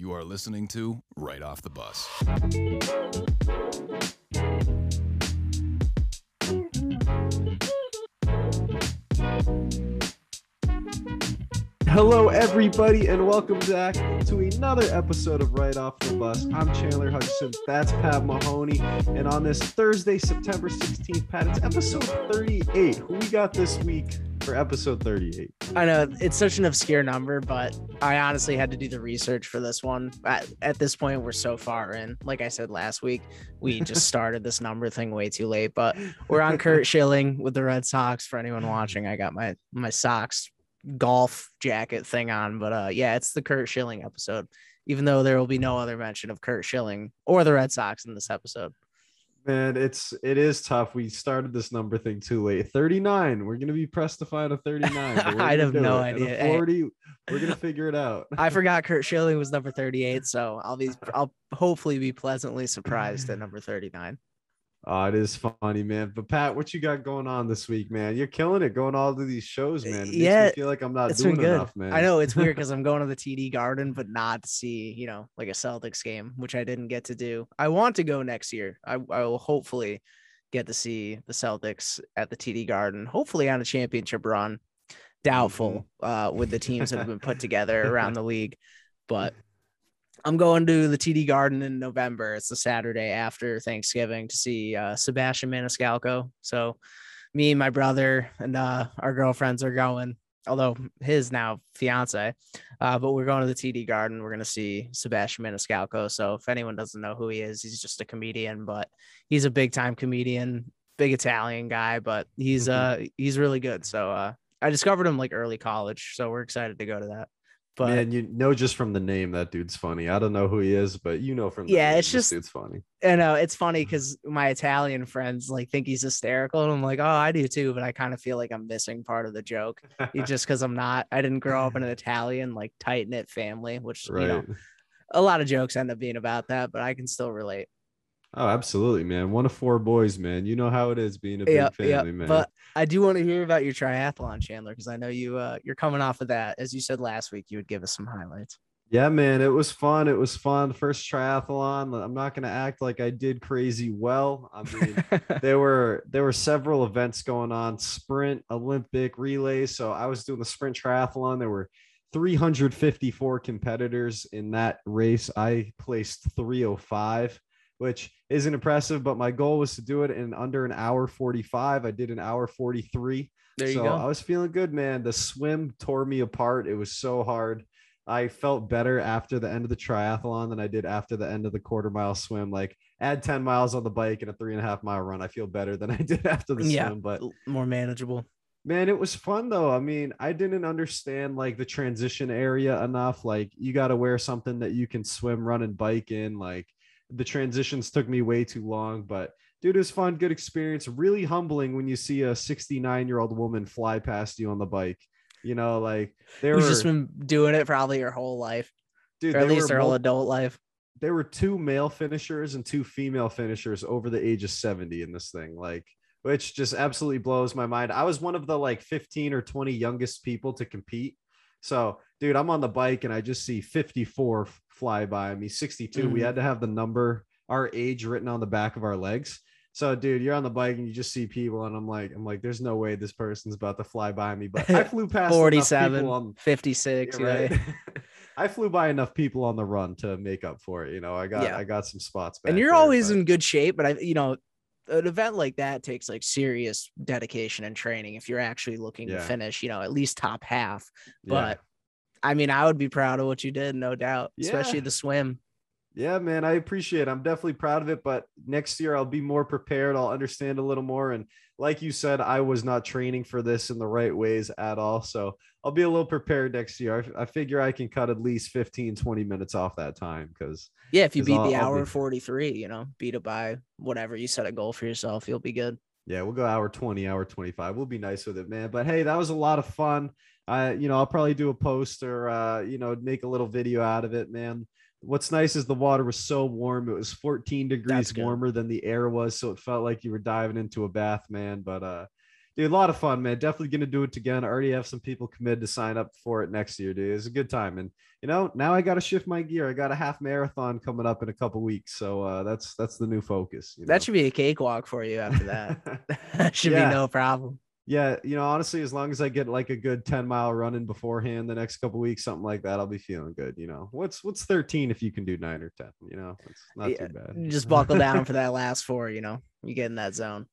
You are listening to Right Off the Bus. Hello, everybody, and welcome back to another episode of Right Off the Bus. I'm Chandler Hudson. That's Pat Mahoney. And on this Thursday, September 16th, Pat, it's episode 38. Who we got this week for episode 38? I know it's such an obscure number, but I honestly had to do the research for this one. At, at this point, we're so far in. Like I said last week, we just started this number thing way too late. But we're on Curt Schilling with the Red Sox. For anyone watching, I got my my socks golf jacket thing on. But uh, yeah, it's the Curt Schilling episode. Even though there will be no other mention of Curt Schilling or the Red Sox in this episode. Man, it's it is tough. We started this number thing too late. 39. We're gonna be pressed to find a 39. I have no it. And idea. Hey. 40, we're gonna figure it out. I forgot Curt Schilling was number 38, so I'll be I'll hopefully be pleasantly surprised at number 39. Oh, it is funny, man. But Pat, what you got going on this week, man? You're killing it going all to these shows, man. It makes Yeah, me feel like I'm not doing enough, man. I know it's weird because I'm going to the TD Garden, but not to see, you know, like a Celtics game, which I didn't get to do. I want to go next year. I, I will hopefully get to see the Celtics at the TD Garden, hopefully on a championship run. Doubtful uh, with the teams that have been put together around the league, but I'm going to the TD Garden in November. It's the Saturday after Thanksgiving to see uh, Sebastian Maniscalco. So me, and my brother, and uh, our girlfriends are going. Although his now fiance, uh, but we're going to the TD Garden. We're going to see Sebastian Maniscalco. So if anyone doesn't know who he is, he's just a comedian, but he's a big time comedian, big Italian guy, but he's Mhm. uh he's really good. So uh, I discovered him like early college, so we're excited to go to that. But man, you know just from the name that dude's funny. I don't know who he is, but you know from the Yeah, name, it's just- it's funny. I know it's funny mm-hmm. because my Italian friends like think he's hysterical, and I'm like, oh, I do too, but I kind of feel like I'm missing part of the joke just because I'm not. I didn't grow up in an Italian like tight knit family, which you know a lot of jokes end up being about that, but I can still relate. Oh, absolutely, man. One of four boys, man. You know how it is being a big Yeah, yeah. family, man. But I do want to hear about your triathlon, Chandler, because I know you uh you're coming off of that. As you said last week, you would give us some highlights. Yeah, man, it was fun. It was fun. First triathlon. I'm not gonna act like I did crazy well. I mean, there were there were several events going on: sprint, Olympic, relays. So I was doing the sprint triathlon. There were 354 competitors in that race. I placed 305, which isn't impressive, but my goal was to do it in under an hour 45. I did an hour 43. there you so go. I was feeling good, man. The swim tore me apart. It was so hard. I felt better after the end of the triathlon than I did after the end of the quarter mile swim. Like add 10 miles on the bike and a three and a half mile run. I feel better than I did after the Yeah. swim. But More manageable. man, it was fun though. I mean, I didn't understand like the transition area enough. Like you got to wear something that you can swim, run, and bike in. Like the transitions took me way too long, but dude, it was fun, good experience. Really humbling when you see a 69 year old woman fly past you on the bike. You know, like they were just been doing it probably your whole life, dude, or at least their whole adult life. there were two male finishers and two female finishers over the age of 70 in this thing like which just absolutely blows my mind i was one of the like 15 or 20 youngest people to compete so dude i'm on the bike and i just see 54 fly by me 62 we Mhm. had to have the number our age written on the back of our legs so dude you're on the bike and you just see people and i'm like i'm like there's no way this person's about to fly by me but i flew past 47, on 56. yeah, yeah. right. I flew by enough people on the run to make up for it. You know, I got Yeah. I got some spots back. and you're there, always but- in good shape but i you know an event like that takes like serious dedication and training if you're actually looking Yeah. to finish you know at least top half yeah. but i mean i would be proud of what you did no doubt especially the swim yeah, man, I appreciate it. I'm definitely proud of it, but next year I'll be more prepared. I'll understand a little more. And like you said, I was not training for this in the right ways at all. So I'll be a little prepared next year. I, I figure I can cut at least 15, 20 minutes off that time because yeah if you beat I'll- the hour be- 43 you know beat it by whatever you set a goal for yourself you'll be good Yeah, we'll go hour 20, hour 25. We'll be nice with it, man. But hey, that was a lot of fun. I, you know, I'll probably do a post or, uh, you know, make a little video out of it, man. What's nice is the water was so warm. It was 14 degrees warmer than the air was. So it felt like you were diving into a bath, man. But, uh, dude, a lot of fun, man. Definitely gonna do it again. I already have some people committed to sign up for it next year, dude. It's a good time, and you know, now I got to shift my gear. I got a half marathon coming up in a couple weeks, so uh, that's that's the new focus. You know? That should be a cakewalk for you after that. that should Yeah. be no problem. Yeah, you know, honestly, as long as I get like a good 10 mile run in beforehand the next couple weeks, something like that, I'll be feeling good. You know, what's what's 13 if you can do nine or 10, you know, it's not Yeah, too bad. Just buckle down for that last four, you know. You get in that zone.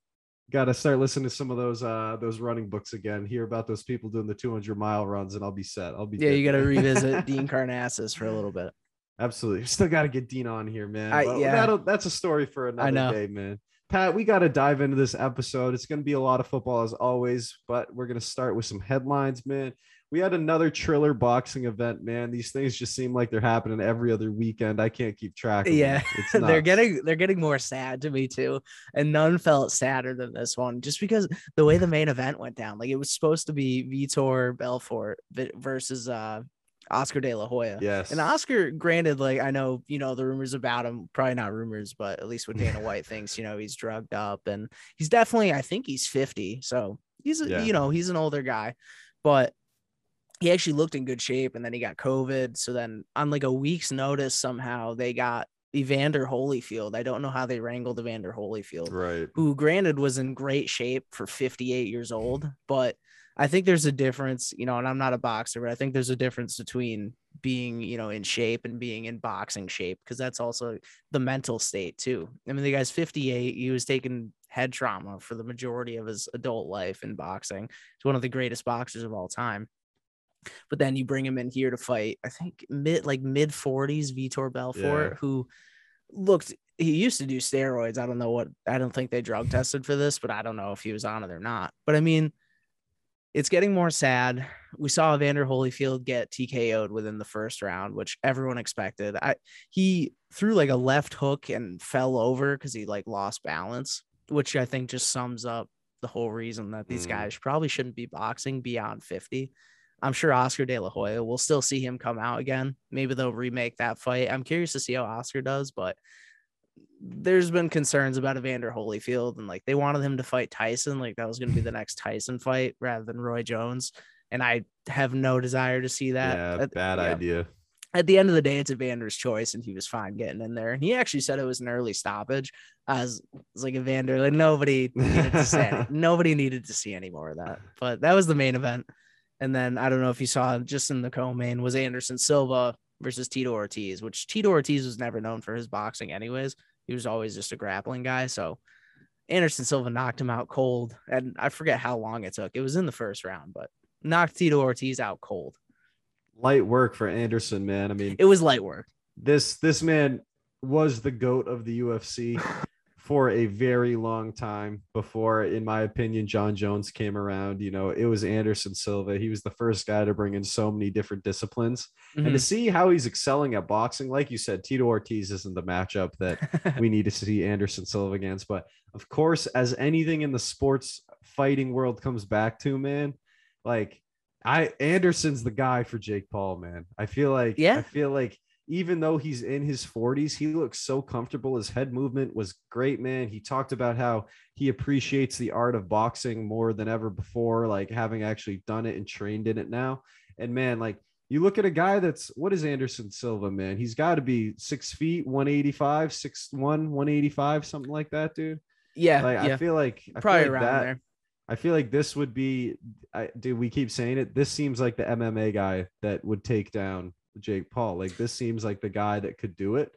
Got to start listening to some of those uh those running books again. Hear about those people doing the 200 mile runs, and I'll be set. I'll be Yeah, good. you got to revisit Dean Karnazes for a little bit. Absolutely. Still got to get Dean on here, man. I- yeah. that'll, that's a story for another day, man. Pat, we got to dive into this episode. It's going to be a lot of football as always, but we're going to start with some headlines, man. We had another Triller boxing event, man. These things just seem like they're happening every other weekend. I can't keep track. Of. Yeah, It's they're getting they're getting more sad to me too, and none felt sadder than this one, just because the way the main event went down. Like it was supposed to be Vitor Belfort versus uh Oscar De La Hoya. Yes. And Oscar, granted, like I know, you know, the rumors about him, probably not rumors, but at least what Dana White thinks, you know, he's drugged up and he's definitely, I think he's 50. So he's, a, Yeah. you know, he's an older guy, but he actually looked in good shape and then he got COVID. So then on like a week's notice, somehow they got Evander Holyfield. I don't know how they wrangled Evander Holyfield right. who granted was in great shape for 58 years old, but I think there's a difference, you know, and I'm not a boxer, but I think there's a difference between being, you know, in shape and being in boxing shape because that's also the mental state too. I mean, the guy's 58, he was taking head trauma for the majority of his adult life in boxing. He's one of the greatest boxers of all time. But then you bring him in here to fight, I think mid like mid 40s Vitor Belfort, Yeah. who looked he used to do steroids. I don't know what I don't think they drug tested for this, but I don't know if he was on it or not. But I mean, it's getting more sad. We saw Evander Holyfield get TKO'd within the first round, which everyone expected. I he threw like a left hook and fell over because he like lost balance, which I think just sums up the whole reason that these Mm. guys probably shouldn't be boxing beyond 50. I'm sure Oscar De La Hoya, we'll still see him come out again. Maybe they'll remake that fight. I'm curious to see how Oscar does, but there's been concerns about Evander Holyfield and like they wanted him to fight Tyson, like that was going to be the next Tyson fight rather than Roy Jones. And I have no desire to see that. yeah. At- Bad yeah. idea. At the end of the day, it's Evander's choice, and he was fine getting in there. And he actually said it was an early stoppage. I was, I was like Evander, like nobody needed to see nobody needed to see any more of that. But that was the main event. And then I don't know if you saw just in the co-main was Anderson Silva versus Tito Ortiz, which Tito Ortiz was never known for his boxing, anyways. He was always just a grappling guy. So Anderson Silva knocked him out cold. And I forget how long it took. It was in the first round, but knocked Tito Ortiz out cold. Light work for Anderson, man. I mean, It was light work. this this man was the goat of the UFC for a very long time before in my opinion Jon Jones came around. You know it was Anderson Silva. He was the first guy to bring in so many different disciplines. And to Mhm. see how he's excelling at boxing like you said Tito Ortiz isn't the matchup that we need to see Anderson Silva against. But of course as anything in the sports fighting world comes back to man like I Anderson's the guy for Jake Paul man. I feel like Yeah. I feel like even though he's in his 40s, he looks so comfortable. His head movement was great, man. He talked about how he appreciates the art of boxing more than ever before, like having actually done it and trained in it now. And man, like you look at a guy that's what is Anderson Silva, man? He's got to be six feet, 185, six one, 185, something like that, dude. yeah, Like yeah, I feel like I feel probably like around that, there. I feel like this would be, I dude. We keep saying it. This seems like the MMA guy that would take down Jake Paul. Like this seems like the guy that could do it.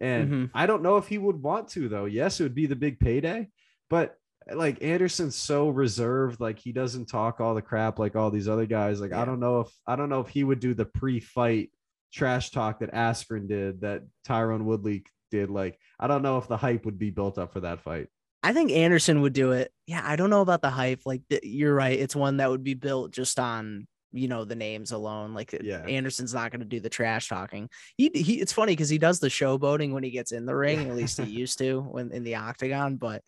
And Mhm. I don't know if he would want to though. Yes, it would be the big payday, but like Anderson's so reserved. Like he doesn't talk all the crap like all these other guys. Like Yeah. I don't know if I don't know if he would do the pre-fight trash talk that Askren did, that Tyron Woodley did. Like I don't know if the hype would be built up for that fight. I think Anderson would do it. Yeah, I don't know about the hype. Like you're right, it's one that would be built just on you know the names alone. Like Yeah. Anderson's not going to do the trash talking. He, he it's funny because he does the showboating when he gets in the ring. At least he used to when in the octagon, but.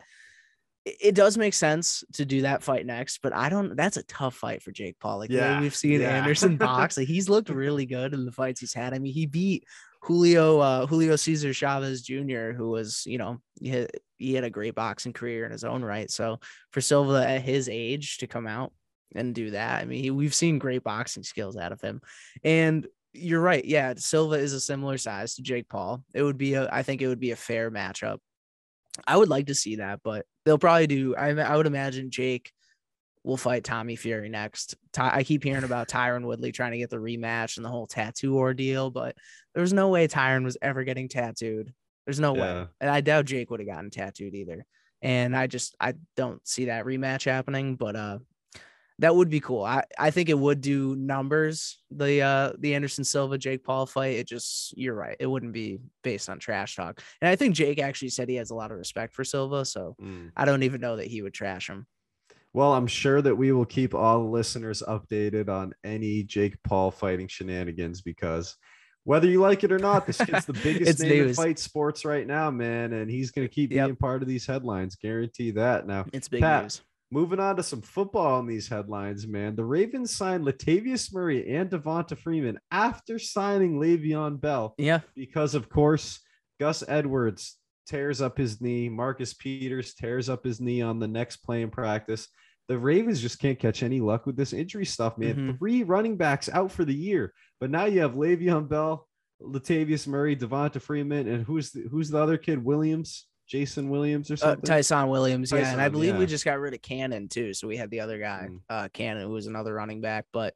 It it does make sense to do that fight next, but I don't. That's a tough fight for Jake Paul. Like Yeah, we've seen yeah. Anderson box, like he's looked really good in the fights he's had. I mean, he beat Julio uh, Julio Cesar Chavez Jr., who was you know he had, he had a great boxing career in his own right. So for Silva at his age to come out and do that, I mean, he, we've seen great boxing skills out of him, and you're right. Yeah, Silva is a similar size to Jake Paul. It would be a I think it would be a fair matchup. I would like to see that, but they'll probably do. I I would imagine Jake will fight Tommy Fury next. Ty, I keep hearing about Tyron Woodley trying to get the rematch and the whole tattoo ordeal, but there's no way Tyron was ever getting tattooed. There's no yeah. way. And I doubt Jake would have gotten tattooed either. And I just I don't see that rematch happening, but uh that would be cool. I, I think it would do numbers, the uh the Anderson Silva Jake Paul fight. It just you're right. It wouldn't be based on trash talk. And I think Jake actually said he has a lot of respect for Silva, so mm. I don't even know that he would trash him. Well, I'm sure that we will keep all the listeners updated on any Jake Paul fighting shenanigans because whether you like it or not, this kid's the biggest name news. in fight sports right now, man. And he's going to keep yep. being part of these headlines. Guarantee that. Now, it's big Pat, news. Moving on to some football on these headlines, man. The Ravens signed Latavius Murray and Devonta Freeman after signing Le'Veon Bell. Yeah. Because, of course, Gus Edwards tears up his knee. Marcus Peters tears up his knee on the next play in practice the Ravens just can't catch any luck with this injury stuff, man. Mm-hmm. Three running backs out for the year, but now you have Le'Veon Bell, Latavius Murray, Devonta Freeman, and who's the, who's the other kid? Williams, Jason Williams, or uh, something. Uh, Ty'Son Williams, yeah, and I believe yeah. we just got rid of Cannon too, so we had the other guy, mm. uh, Cannon, who was another running back, but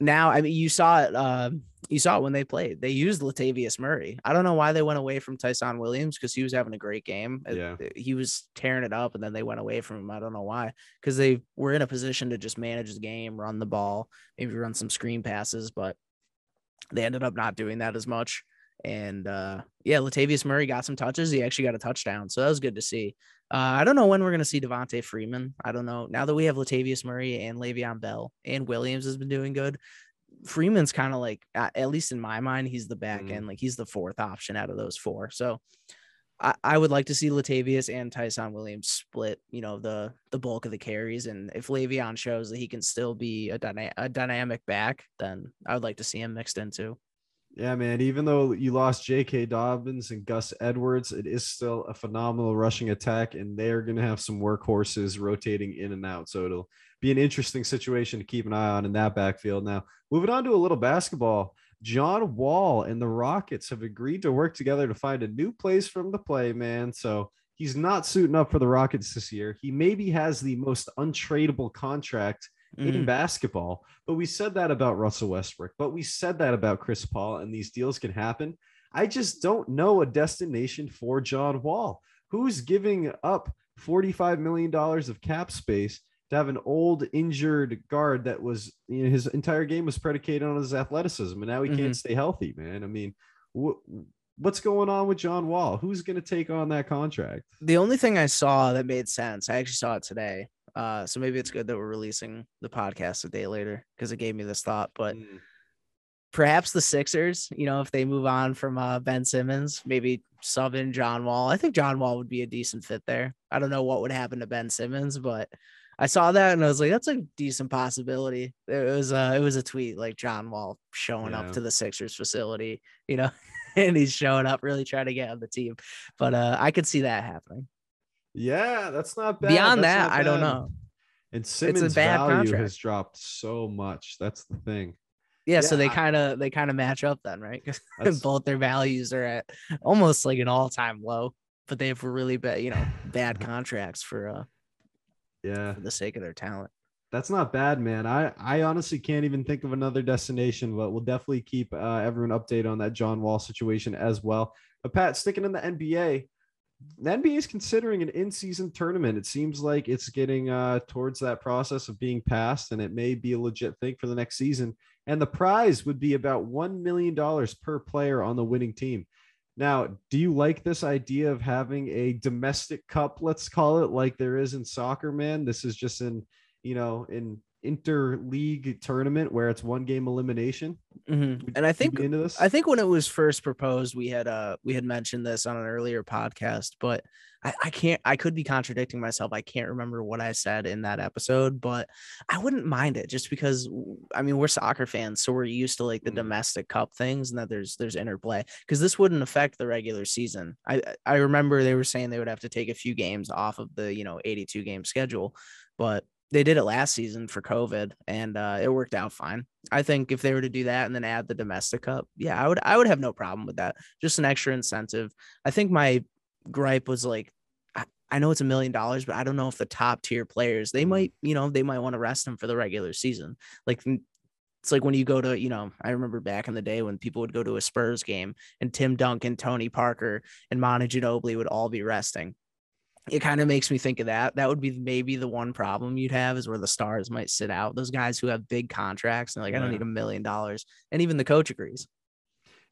now I mean you saw it uh, you saw it when they played. They used Latavius Murray. I don't know why they went away from Ty'Son Williams because he was having a great game. Yeah. He was tearing it up and then they went away from him. I don't know why. Because they were in a position to just manage the game, run the ball, maybe run some screen passes, but they ended up not doing that as much. And uh, yeah, Latavius Murray got some touches. He actually got a touchdown. So that was good to see. Uh, I don't know when we're going to see Devonta Freeman. I don't know. Now that we have Latavius Murray and Le'Veon Bell and Williams has been doing good, Freeman's kind of like, at least in my mind, he's the back mm. end. Like he's the fourth option out of those four. So I, I would like to see Latavius and Ty'Son Williams split, you know, the the bulk of the carries. And if Le'Veon shows that he can still be a, dyna- a dynamic back, then I would like to see him mixed in too. Yeah, man. Even though you lost J.K. Dobbins and Gus Edwards, it is still a phenomenal rushing attack, and they are going to have some workhorses rotating in and out. So it'll be an interesting situation to keep an eye on in that backfield. Now, moving on to a little basketball. John Wall and the Rockets have agreed to work together to find a new place for him to play, man. So he's not suiting up for the Rockets this year. He maybe has the most untradeable contract mm. in basketball. But we said that about Russell Westbrook, but we said that about Chris Paul, and these deals can happen. I just don't know a destination for John Wall. Who's giving up $45 million of cap space to have an old injured guard that was you know, his entire game was predicated on his athleticism, and now he mm-hmm. can't stay healthy, man. I mean, wh- what's going on with John Wall? Who's going to take on that contract? The only thing I saw that made sense, I actually saw it today, uh, so maybe it's good that we're releasing the podcast a day later because it gave me this thought. But mm. perhaps the Sixers, you know, if they move on from uh, Ben Simmons, maybe sub in John Wall. I think John Wall would be a decent fit there. I don't know what would happen to Ben Simmons, but I saw that and I was like, that's a decent possibility. It was uh, it was a tweet like John Wall showing yeah. up to the Sixers facility, you know, and he's showing up really trying to get on the team. But uh, I could see that happening. Yeah, that's not bad. Beyond that's that, I don't know. And Simmons' value contract. has dropped so much. That's the thing. Yeah, yeah so they kind of they kind of match up then, right? Because both their values are at almost like an all time low, but they have really bad, you know, bad contracts for uh, yeah, for the sake of their talent. That's not bad, man. I I honestly can't even think of another destination, but we'll definitely keep uh, everyone updated on that John Wall situation as well. But Pat, sticking in the NBA, the NBA is considering an in-season tournament. It seems like it's getting uh, towards that process of being passed, and it may be a legit thing for the next season. And the prize would be about one million dollars per player on the winning team. Now, do you like this idea of having a domestic cup? Let's call it like there is in soccer, man. This is just in, you know, in interleague tournament where it's one game elimination. Mhm. And I think into this. I think when it was first proposed, we had uh we had mentioned this on an earlier podcast, but I, I can't I could be contradicting myself. I can't remember what I said in that episode, but I wouldn't mind it just because I mean we're soccer fans, so we're used to like the Mm. domestic cup things and that there's there's interplay because this wouldn't affect the regular season. I I remember they were saying they would have to take a few games off of the you know 82 game schedule, but they did it last season for COVID and uh, it worked out fine. I think if they were to do that and then add the domestic cup, yeah, I would I would have no problem with that. Just an extra incentive. I think my gripe was like I, I know it's a million dollars, but I don't know if the top tier players they might, you know, they might want to rest them for the regular season. Like it's like when you go to, you know, I remember back in the day when people would go to a Spurs game and Tim Duncan, Tony Parker, and Manu Ginobili would all be resting it kind of makes me think of that. That would be maybe the one problem you'd have is where the stars might sit out. Those guys who have big contracts and like, I don't need a million dollars. And even the coach agrees.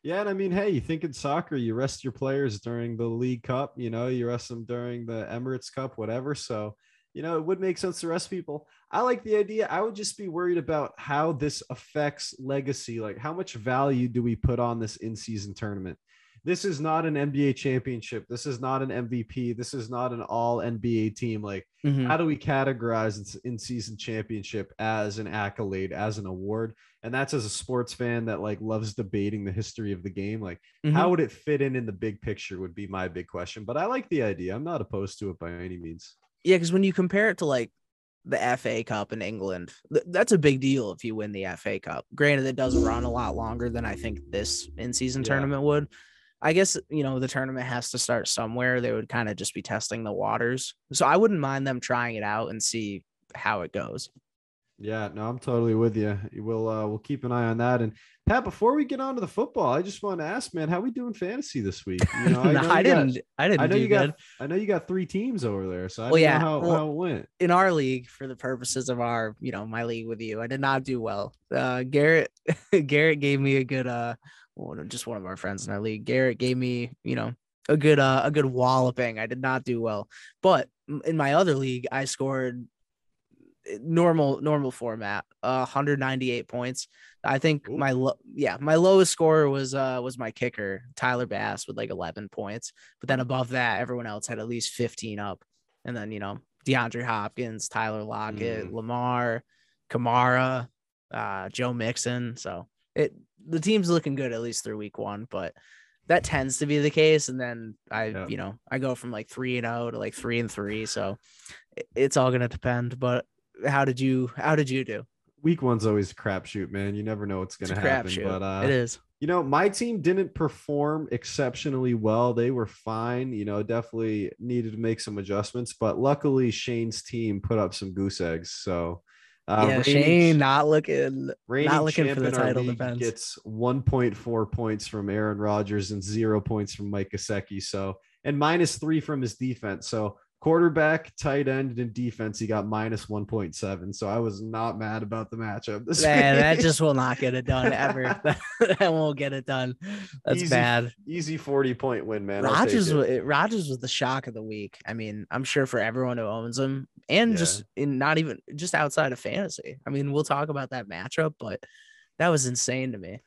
Yeah, and I mean, hey, you think in soccer, you rest your players during the League Cup, you know, you rest them during the Emirates Cup, whatever. So, you know, it would make sense to rest people. I like the idea. I would just be worried about how this affects legacy. Like, how much value do we put on this in season tournament? This is not an NBA championship. This is not an MVP. This is not an all NBA team. Like, Mhm. how do we categorize in season championship as an accolade, as an award? And that's as a sports fan that like loves debating the history of the game. Like, Mhm. how would it fit in in the big picture would be my big question. But I like the idea. I'm not opposed to it by any means. Yeah, because when you compare it to like the FA Cup in England, that's a big deal if you win the FA Cup. Granted, it does run a lot longer than I think this in season Yeah. tournament would. I guess, you know, the tournament has to start somewhere. They would kind of just be testing the waters. So I wouldn't mind them trying it out and see how it goes. Yeah, no, I'm totally with you. We'll uh, we'll keep an eye on that. And Pat, before we get on to the football, I just want to ask, man, how we doing fantasy this week? You know, No, know I, got- didn't. I didn't I know do you good. got. I know you got three teams over there, so I Well, don't yeah, know how, well- how it went. in our league for the purposes of our you know my league with you i did not do well uh garrett garrett gave me a good uh just one of our friends in our league. Garrett gave me you know a good uh a good walloping. I did not do well but in my other league i scored normal normal format uh 198 points. I think Ooh. my lo- yeah my lowest score was uh was my kicker tyler bass with like 11 points. But then above that everyone else had at least 15 up. And then you know DeAndre Hopkins, Tyler Lockett, Lamar, Kamara, uh, Joe Mixon. So it the team's looking good at least through week one, but that tends to be the case. And then I, Yeah. you know, I go from like three and zero to like three and three. So it's all gonna depend. But how did you how did you do? Week one's always a crapshoot, man. You never know what's gonna happen. crapshoot. But uh, it is. you know, my team didn't perform exceptionally well. They were fine. You know, definitely needed to make some adjustments, but luckily Shane's team put up some goose eggs. So, uh, yeah, Shane not looking. not looking for the title defense. Gets 1.4 points from Aaron Rodgers and zero points from Mike Gesicki. So, and minus three from his defense. So, quarterback, tight end, and defense, he got minus 1.7. So, I was not mad about the matchup. This Man, that just will not get it done ever. that won't get it done. That's Easy bad. easy 40 point win, man. Rodgers was Rodgers was the shock of the week. I mean, I'm sure for everyone who owns him, and Yeah. just in not even just outside of fantasy. I mean, we'll talk about that matchup, but that was insane to me.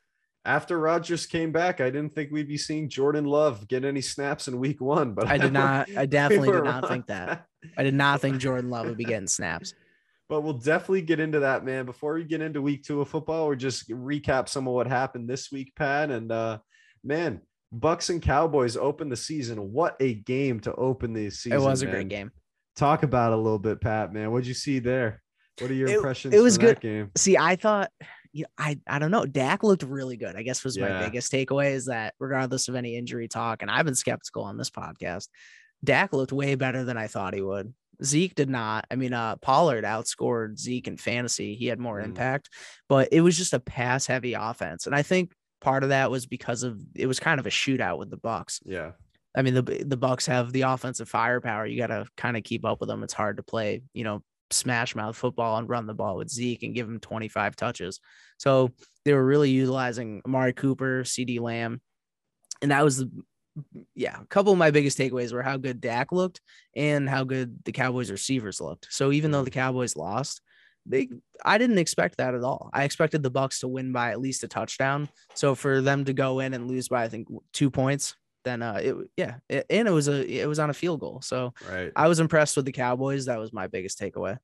After Rodgers came back, I didn't think we'd be seeing Jordan Love get any snaps in week one, but I did not. I definitely did not think that. I did not think Jordan Love would be getting snaps. but we'll definitely get into that, man. Before we get into week two of football, we'll just recap some of what happened this week, Pat. And uh man, Bucks and Cowboys open the season. What a game to open the season. It was a man. great game. Talk about it a little bit, Pat, man. What'd you see there? What are your It- impressions? it was good. game. See, I thought, you know, I I don't know. Dak looked really good. I guess was my biggest takeaway is that regardless of any injury talk, and I've been skeptical on this podcast, Dak looked way better than I thought he would. Zeke did not. I mean, uh, Pollard outscored Zeke in fantasy. He had more Mm. impact, but it was just a pass heavy offense, and I think part of that was because of it was kind of a shootout with the Bucks. Yeah. I mean, the the Bucks have the offensive firepower. You got to kind of keep up with them. It's hard to play, you know, smash mouth football and run the ball with Zeke and give him 25 touches. So they were really utilizing Amari Cooper, CeeDee Lamb, and that was yeah. A couple of my biggest takeaways were how good Dak looked and how good the Cowboys receivers looked. So even though the Cowboys lost, they I didn't expect that at all. I expected the Bucks to win by at least a touchdown. So for them to go in and lose by I think two points, then uh it yeah, it, and it was a it was on a field goal. So Right. I was impressed with the Cowboys. That was my biggest takeaway.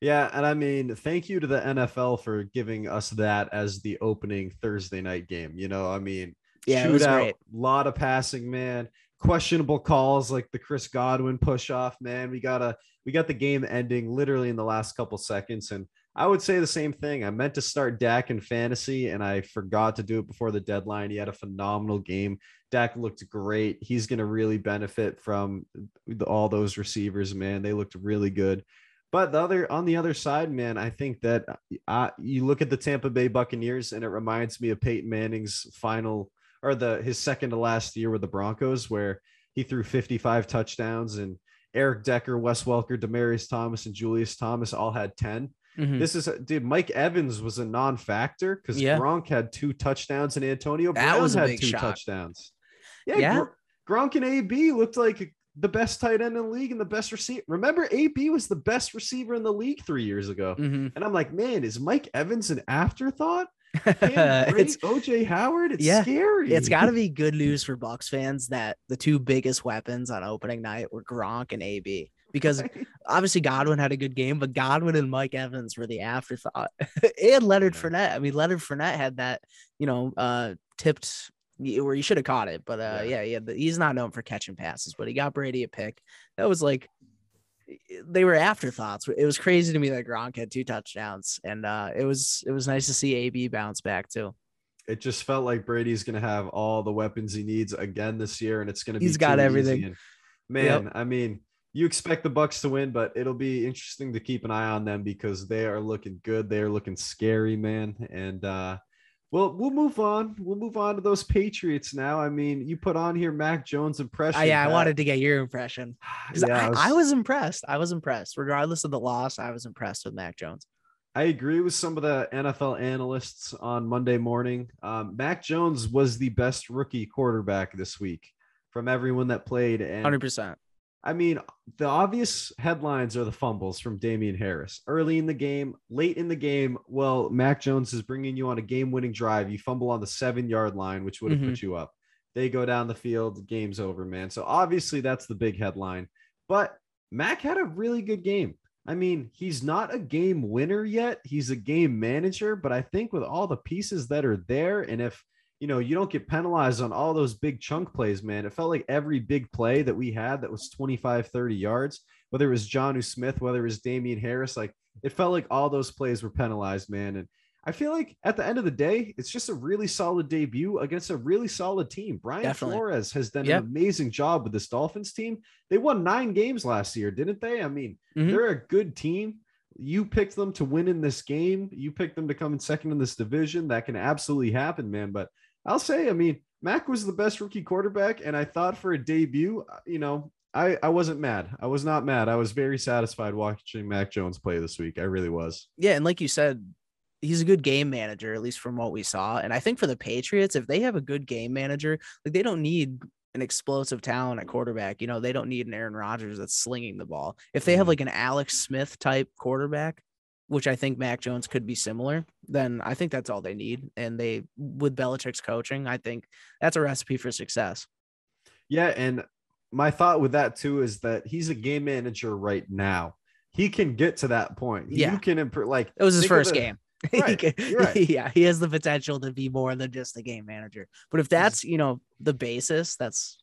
Yeah, and I mean, thank you to the NFL for giving us that as the opening Thursday night game. You know, I mean, Yeah, it was shootout, lot of passing, man. Questionable calls like the Chris Godwin push off, man. We got a we got the game ending literally in the last couple seconds, and I would say the same thing. I meant to start Dak in fantasy, and I forgot to do it before the deadline. He had a phenomenal game. Dak looked great. He's going to really benefit from the, all those receivers, man. They looked really good. But the other on the other side, man, I think that uh, you look at the Tampa Bay Buccaneers, and it reminds me of Peyton Manning's final or the his second to last year with the Broncos, where he threw 55 touchdowns, and Eric Decker, Wes Welker, Demaryius Thomas, and Julius Thomas all had 10. Mhm. This is dude. Mike Evans was a non-factor because Yeah. Gronk had two touchdowns and Antonio That Brown had two shock. touchdowns. Yeah, Yeah. Gr- Gronk and AB looked like the best tight end in the league and the best receiver. Remember, AB was the best receiver in the league three years ago. Mhm. And I'm like, man, is Mike Evans an afterthought? It's OJ Howard. It's Yeah, scary. it's got to be good news for Bucks fans that the two biggest weapons on opening night were Gronk and AB because obviously Godwin had a good game, but Godwin and Mike Evans were the afterthought. and Leonard Yeah. Fournette. I mean, Leonard Fournette had that, you know, uh, tipped y- where you should have caught it, but uh, Yeah. yeah, yeah, he's not known for catching passes, but he got Brady a pick. That was like they were afterthoughts. It was crazy to me that Gronk had two touchdowns, and uh, it was it was nice to see AB bounce back too. it just felt like Brady's going to have all the weapons he needs again this year, and it's going to be. He's got everything. And, man, I mean, you expect the Bucks to win, but it'll be interesting to keep an eye on them because they are looking good. They are looking scary, man. And uh, well, we'll move on. We'll move on to those Patriots now. I mean, you put on here Mac Jones impression. Yeah, I wanted to get your impression. Yeah, I, I was impressed. I was impressed. Regardless of the loss, I was impressed with Mac Jones. I agree with some of the NFL analysts on Monday morning. Um, Mac Jones was the best rookie quarterback this week from everyone that played. And Hundred percent. I mean, the obvious headlines are the fumbles from Damien Harris early in the game, late in the game. Well, Mac Jones is bringing you on a game winning drive. You fumble on the seven yard line, which would have put mm-hmm. you up. They go down the field, game's over, man. So obviously, that's the big headline. But Mac had a really good game. I mean, he's not a game winner yet. He's a game manager, but I think with all the pieces that are there, and if you know, you don't get penalized on all those big chunk plays, man. It felt like every big play that we had that was 25, 30 yards, whether it was Jonnu Smith, whether it was Damien Harris, like it felt like all those plays were penalized, man. And I feel like at the end of the day, it's just a really solid debut against a really solid team. Brian Definitely. Flores has done Yep. an amazing job with this Dolphins team. They won nine games last year, didn't they? I mean, Mhm. they're a good team. You picked them to win in this game. You picked them to come in second in this division. That can absolutely happen, man. But I'll say, I mean, Mac was the best rookie quarterback, and I thought for a debut, you know, I I wasn't mad. I was not mad. I was very satisfied watching Mac Jones play this week. I really was. Yeah, and like you said, he's a good game manager, at least from what we saw. And I think for the Patriots, if they have a good game manager, like they don't need an explosive talent at quarterback. You know, they don't need an Aaron Rodgers that's slinging the ball. If they have Mhm. like an Alex Smith type quarterback, which I think Mac Jones could be similar, then I think that's all they need. And they, with Belichick's coaching, I think that's a recipe for success. Yeah, and my thought with that too is that he's a game manager right now. He can get to that point. Yeah. you can improve. Like It was his first the- game. Right, can- right. Yeah, he has the potential to be more than just a game manager. But if that's you know the basis, that's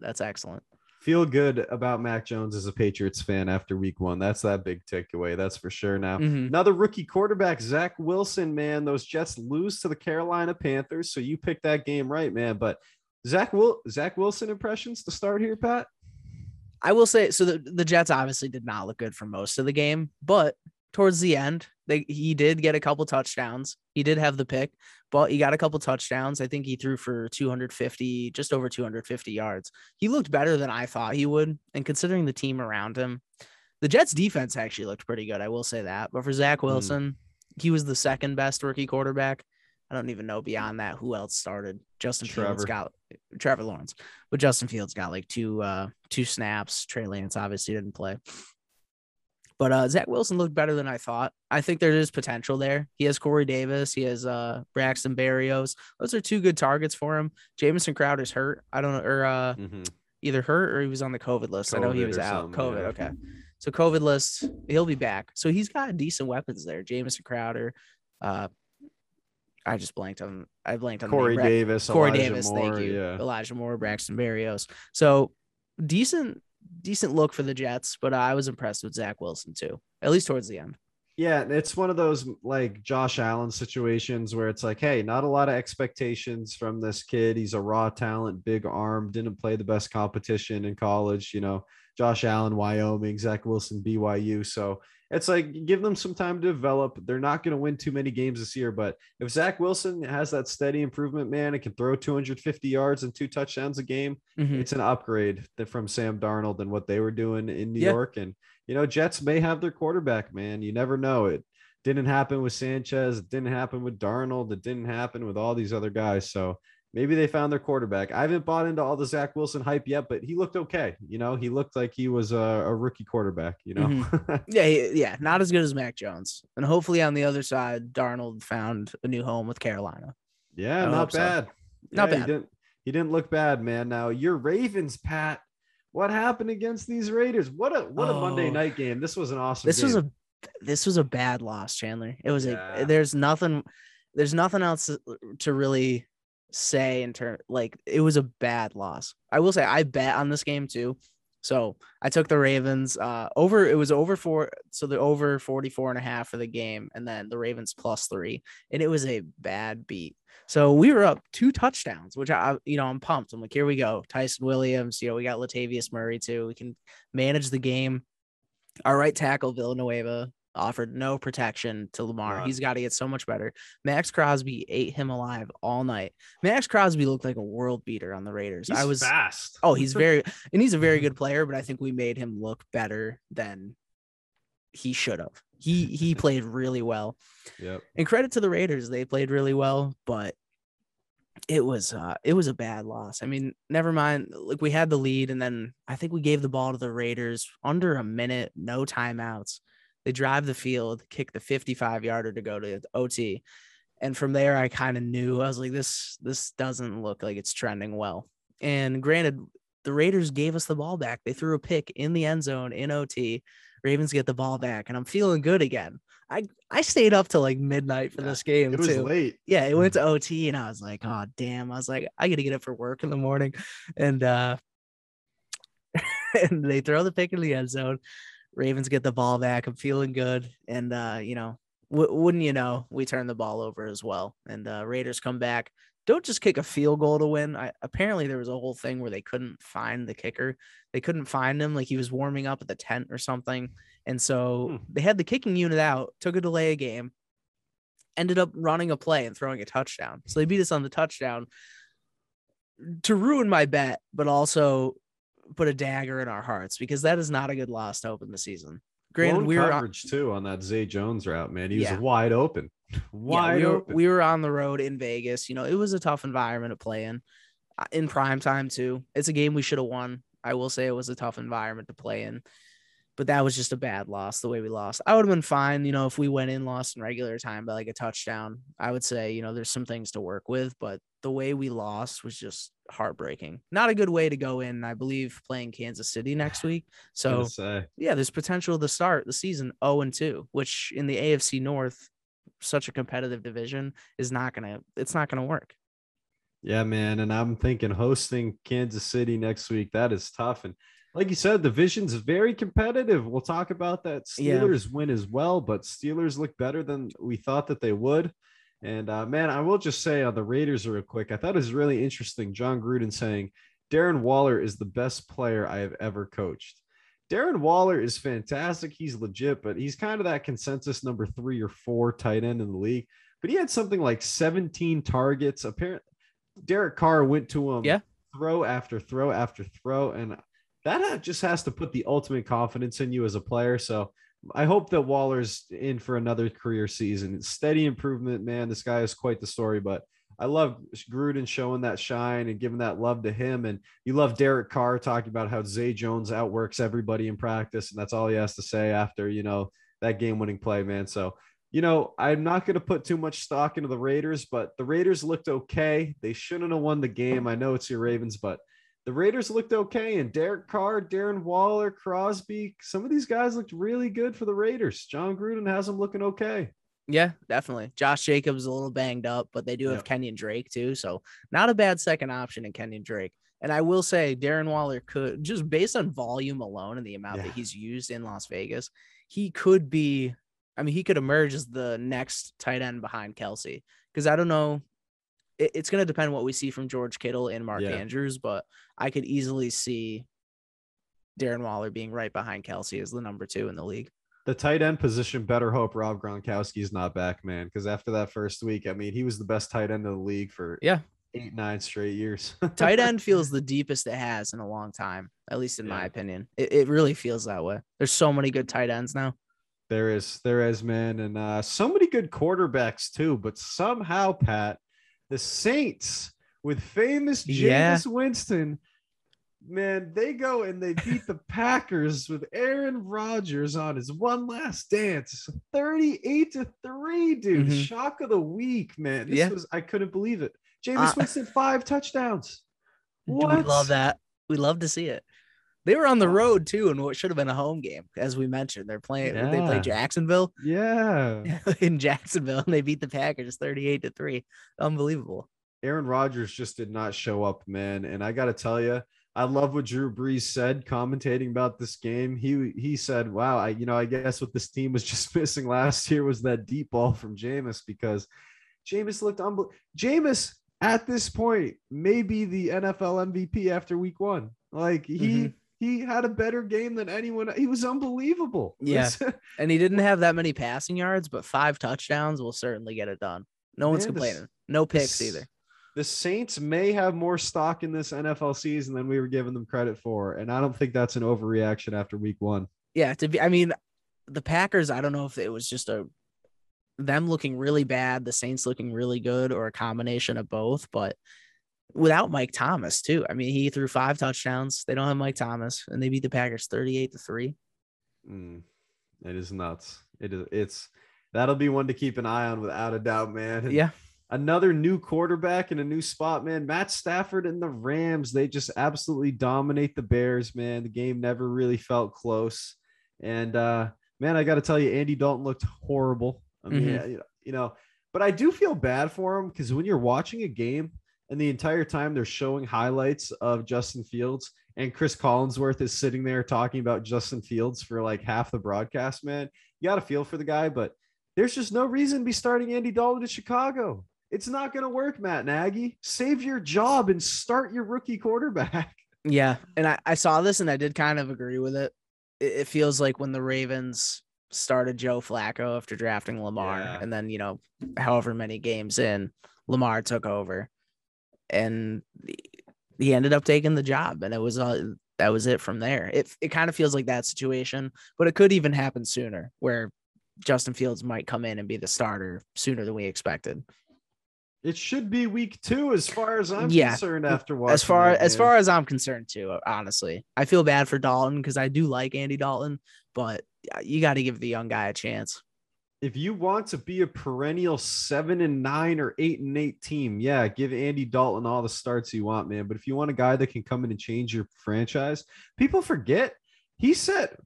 that's excellent. Feel good about Mac Jones as a Patriots fan after week one. That's that big takeaway. That's for sure. Now, Mhm. Another rookie quarterback, Zach Wilson, man. Those Jets lose to the Carolina Panthers. So you picked that game right, man. But Zach Will Zach Wilson impressions to start here, Pat. I will say so. The, the Jets obviously did not look good for most of the game, but towards the end, they he did get a couple touchdowns. He did have the pick, but he got a couple touchdowns. I think he threw for 250, just over 250 yards. He looked better than I thought he would, and considering the team around him, the Jets defense actually looked pretty good. I will say that. But for Zach Wilson, he was the second best rookie quarterback. I don't even know beyond that who else started. Justin Fields Trevor. got Trevor Lawrence, but Justin Fields got like two uh two snaps. Trey Lance obviously didn't play. But uh, Zach Wilson looked better than I thought. I think there is potential there. He has Corey Davis. He has uh, Braxton Berrios. Those are two good targets for him. Jamison Crowder's hurt. I don't know, or uh, Mhm. either hurt or he was on the COVID list. I know he was out. COVID. yeah. Okay. So COVID list, he'll be back. So he's got decent weapons there. Jamison Crowder. Uh, I just blanked on. I blanked on. Corey Davis, Corey Elijah Davis. Moore, thank you. Yeah. Elijah Moore, Braxton Berrios. So decent, decent look for the Jets. But I was impressed with Zach Wilson too, at least towards the end. Yeah, it's one of those like Josh Allen situations where it's like, hey, not a lot of expectations from this kid. He's a raw talent, big arm, didn't play the best competition in college. You know, Josh Allen, Wyoming, Zach Wilson, BYU. So it's like give them some time to develop. They're not going to win too many games this year, but if Zach Wilson has that steady improvement, man, it can throw 250 yards and two touchdowns a game. Mhm. It's an upgrade from Sam Darnold and what they were doing in New Yeah. York. And you know, Jets may have their quarterback, man. You never know. It didn't happen with Sanchez. It didn't happen with Darnold. It didn't happen with all these other guys. So maybe they found their quarterback. I haven't bought into all the Zach Wilson hype yet, but he looked okay. You know, he looked like he was a, a rookie quarterback, you know? Mm-hmm. Yeah, he- yeah, not as good as Mac Jones. And hopefully on the other side, Darnold found a new home with Carolina. yeah, not hope so. bad. Not Yeah, bad. He didn't, he didn't look bad, man. Now your Ravens, Pat. What happened against these Raiders? What a what a Monday Oh. night game. This was an awesome This was a this was a bad loss, Chandler. It was Yeah. a there's nothing there's nothing else to really say in turn like it was a bad loss. I will say I bet on this game too. So I took the Ravens uh over it was over four so the over 44 and a half for the game and then the Ravens plus three and it was a bad beat. So we were up two touchdowns, which I you know I'm pumped. I'm like, here we go. Ty'Son Williams, you know, we got Latavius Murray too. We can manage the game. Our right tackle Villanueva offered no protection to Lamar. None. He's got to get so much better. Maxx Crosby ate him alive all night. Maxx Crosby looked like a world beater on the Raiders. He's I was fast. Oh, he's very and he's a very good player, but I think we made him look better than he should have. He he played really well. Yep. And credit to the Raiders, they played really well, but it was uh it was a bad loss. I mean, never mind. Like we had the lead, and then I think we gave the ball to the Raiders under a minute, no timeouts. They drive the field, kick the 55 yarder to go to OT. And from there, I kind of knew I was like, this this doesn't look like it's trending well. And granted, the Raiders gave us the ball back. They threw a pick in the end zone in OT. Ravens get the ball back, and I'm feeling good again. I I stayed up till like midnight for Yeah, this game It was too. late. Yeah, it went to OT, and I was like, oh damn. I was like, I gotta get up for work in the morning, and uh, and they throw the pick in the end zone. Ravens get the ball back. I'm feeling good, and uh, you know, w- wouldn't you know, we turn the ball over as well, and uh, Raiders come back. Don't just kick a field goal to win. I, apparently, there was a whole thing where they couldn't find the kicker. They couldn't find him, like he was warming up at the tent or something. And so Hmm. they had the kicking unit out, took a delay a game, ended up running a play and throwing a touchdown. So they beat us on the touchdown to ruin my bet, but also put a dagger in our hearts because that is not a good loss to open the season. Granted, we were on, coverage too on that Zay Jones route, man. He was Yeah. wide open, yeah, wide we were, open. we were on the road in Vegas. You know, it was a tough environment to play in. Uh, In prime time too. It's a game we should have won. I will say it was a tough environment to play in. But that was just a bad loss the way we lost. I would have been fine, you know, if we went in lost in regular time by like a touchdown. I would say, you know, there's some things to work with, but the way we lost was just heartbreaking. Not a good way to go in. I believe playing Kansas City next week. So yeah, there's potential to start the season 0 and 2, which in the AFC North, such a competitive division, is not gonna it's not gonna work. Yeah, man. And I'm thinking hosting Kansas City next week. That is tough. And like you said, the division's very competitive. We'll talk about that Yeah. Steelers win as well, but Steelers look better than we thought that they would. And uh, man, I will just say on the Raiders real quick, I thought it was really interesting. Jon Gruden saying Darren Waller is the best player I have ever coached. Darren Waller is fantastic. He's legit, but he's kind of that consensus number three or four tight end in the league. But he had something like 17 targets. Apparently, Derek Carr went to him Yeah. throw after throw after throw. And that just has to put the ultimate confidence in you as a player. So I hope that Waller's in for another career season. Steady improvement, man. This guy is quite the story, but I love Gruden showing that shine and giving that love to him. And you love Derek Carr talking about how Zay Jones outworks everybody in practice. And that's all he has to say after, you know, that game winning play, man. So, you know, I'm not going to put too much stock into the Raiders, but the Raiders looked okay. They shouldn't have won the game. I know it's your Ravens, but the Raiders looked okay. And Derek Carr, Darren Waller, Crosby, some of these guys looked really good for the Raiders. Jon Gruden has them looking okay. Yeah, definitely. Josh Jacobs a little banged up, but they do have Kenyon Drake too. So not a bad second option in Kenyon Drake. And I will say Darren Waller could just based on volume alone and the amount yeah. that he's used in Las Vegas, he could be, I mean, he could emerge as the next tight end behind Kelce Because I don't know. It, it's gonna depend what we see from George Kittle and Mark yeah. Andrews, but I could easily see Darren Waller being right behind Kelce as the number two in the league the tight end position better hope Rob Gronkowski's not back, man. Because after that first week, I mean, he was the best tight end of the league for yeah eight nine straight years. tight end feels the deepest it has in a long time, at least in yeah. my opinion. It, it really feels that way. There's so many good tight ends now. There is, there is, man, and uh, so many good quarterbacks too. But somehow, Pat, the Saints with famous Jameis yeah. Winston man, they go and they beat the Packers with Aaron Rodgers on his one last dance, 38 to 3, dude. Mm-hmm. Shock of the week, man. This yeah. was I couldn't believe it. Jameis uh, Winston, five touchdowns. What? We love that. We love to see it. They were on the road too, and what should have been a home game, as we mentioned. They're playing. Yeah. They play Jacksonville. Yeah, in Jacksonville, and they beat the Packers thirty-eight to three. Unbelievable. Aaron Rodgers just did not show up, man. And I got to tell you, I love what Drew Brees said, commentating about this game. He he said, "Wow, I you know I guess what this team was just missing last year was that deep ball from Jameis because Jameis looked unbelievable. Jameis at this point may be the NFL MVP after Week One. Like he." Mm-hmm. He had a better game than anyone. He was unbelievable. Yeah. and he didn't have that many passing yards, but five touchdowns will certainly get it done. No Man, one's complaining. This, no picks this, either the Saints may have more stock in this NFL season than we were giving them credit for. And I don't think that's an overreaction after week one. Yeah. To be, I mean, the Packers, I don't know if it was just a them looking really bad, the Saints looking really good, or a combination of both. But without Mike Thomas, too. I mean, he threw five touchdowns. They don't have Mike Thomas, and they beat the Packers 38 to 3. Mm, it is nuts. It is it's that'll be one to keep an eye on without a doubt, man. And yeah another new quarterback in a new spot, man. Matt Stafford and the Rams, they just absolutely dominate the Bears, man. The game never really felt close. And uh, man, I got to tell you, Andy Dalton looked horrible. I mean, mm-hmm. you know, but I do feel bad for him because when you're watching a game and the entire time they're showing highlights of Justin Fields and Chris Collinsworth is sitting there talking about Justin Fields for like half the broadcast, man, you got to feel for the guy, but there's just no reason to be starting Andy Dalton in Chicago. It's not going to work, Matt Nagy. Save your job and start your rookie quarterback. Yeah. And I, I saw this and I did kind of agree with it. It, it feels like when the Ravens started Joe Flacco after drafting Lamar, yeah. and then, you know, however many games in, Lamar took over and he ended up taking the job. And it was, uh, that was it from there. It, it kind of feels like that situation, but it could even happen sooner where Justin Fields might come in and be the starter sooner than we expected. It should be week two, as far as I'm yeah. concerned. After watching, as far as far as I'm concerned, too. Honestly, I feel bad for Dalton because I do like Andy Dalton, but you got to give the young guy a chance. If you want to be a perennial seven and nine or eight and eight team, yeah, give Andy Dalton all the starts you want, man. But if you want a guy that can come in and change your franchise, people forget he set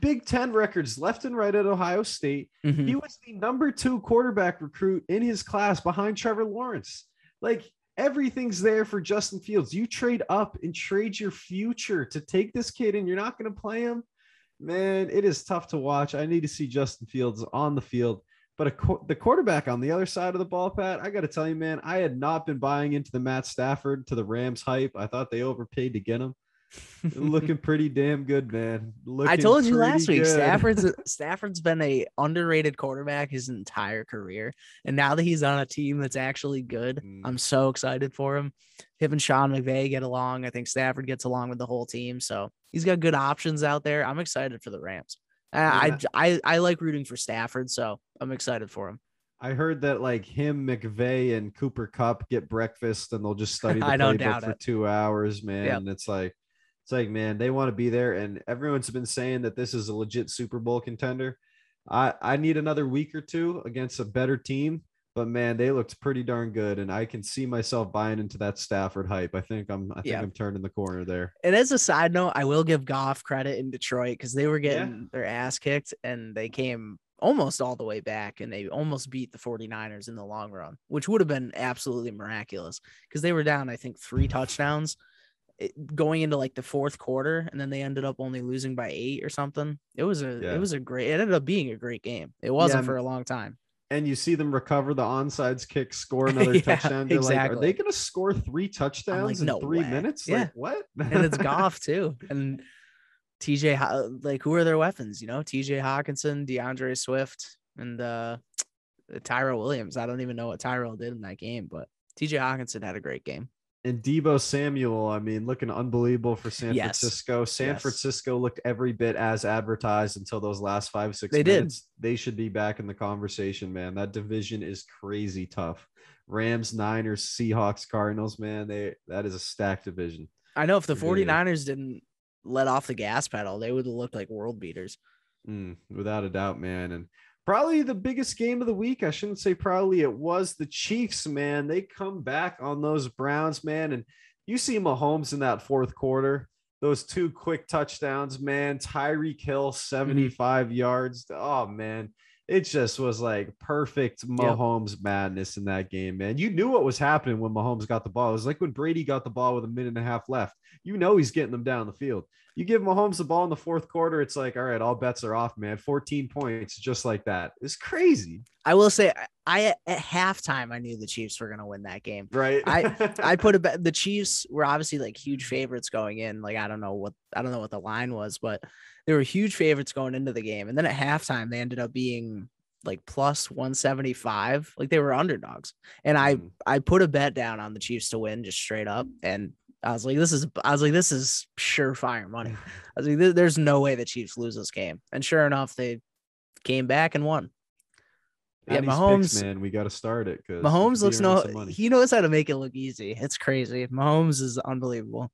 Big Ten records left and right at Ohio State. Mm-hmm. He was the number two quarterback recruit in his class behind Trevor Lawrence. Like everything's there for Justin Fields. You trade up and trade your future to take this kid, and you're not going to play him. Man, it is tough to watch. I need to see Justin Fields on the field. But a, the quarterback on the other side of the ball, Pat, I got to tell you, man, I had not been buying into the Matt Stafford to the Rams hype. I thought they overpaid to get him looking pretty damn good, man. Looking I told you last week, good. Stafford's Stafford's been a underrated quarterback his entire career, and now that he's on a team that's actually good, mm. I'm so excited for him. Him and Sean McVay get along. I think Stafford gets along with the whole team, so he's got good options out there. I'm excited for the Rams. Yeah. I, I I like rooting for Stafford, so I'm excited for him. I heard that like him, McVay, and Cooper Kupp get breakfast and they'll just study the I don't doubt playbook for it. two hours, man. Yep. And it's like, it's like, man, they want to be there, and everyone's been saying that this is a legit Super Bowl contender. I I need another week or two against a better team, but man, they looked pretty darn good, and I can see myself buying into that Stafford hype. I think I'm I think Yeah. I'm turning the corner there. And as a side note, I will give Goff credit in Detroit because they were Yeah. getting their ass kicked and they came almost all the way back and they almost beat the 49ers in the long run, which would have been absolutely miraculous because they were down, I think, three touchdowns it- going into like the fourth quarter and then they ended up only losing by eight or something. It was a Yeah. it was a great it ended up being a great game. It wasn't Yeah, for a long time. and you see them recover the onsides kick, score another Yeah, touchdown. You're like, are they going to score three touchdowns in no three way. minutes? Yeah. Like what? and it's Goff too. And TJ, like, who are their weapons? You know, TJ Hockenson, D'Andre Swift, and uh, Tyrell Williams. I don't even know what Tyrell did in that game, but TJ Hockenson had a great game. And Deebo Samuel, I mean, looking unbelievable for San Yes. Francisco. San Yes. Francisco looked every bit as advertised until those last five, six They did. minutes. They should be back in the conversation, man. That division is crazy tough. Rams, Niners, Seahawks, Cardinals, man. They that is a stacked division. I know if the It really 49ers didn't let off the gas pedal, they would have looked like world beaters. Mm, without a doubt, man. And probably the biggest game of the week. I shouldn't say probably it was the Chiefs, man. They come back on those Browns, man. And you see Mahomes in that fourth quarter. Those two quick touchdowns, man. Tyreek Hill, mm-hmm. 75 yards. Oh, man. It just was like perfect Mahomes madness in that game, man. You knew what was happening when Mahomes got the ball. It was like when Brady got the ball with a minute and a half left. You know he's getting them down the field. You give Mahomes the ball in the fourth quarter, it's like, all right, all bets are off, man. 14 points just like that. It's crazy, I will say, I- at halftime I knew the Chiefs were gonna win that game. right? I- I put a bet. The Chiefs were obviously like huge favorites going in. Like I don't know what I don't know what the line was, but they were huge favorites going into the game. And then at halftime, they ended up being like plus 175. Like they were underdogs. And I Mm. I put a bet down on the Chiefs to win just straight up. And I was like, this is I was like, this is surefire money. I was like, there's no way the Chiefs lose this game. And sure enough, they came back and won. Yeah, these picks, Mahomes- man, we got to start it because Mahomes looks no he knows how to make it look easy. It's crazy. Mahomes is unbelievable.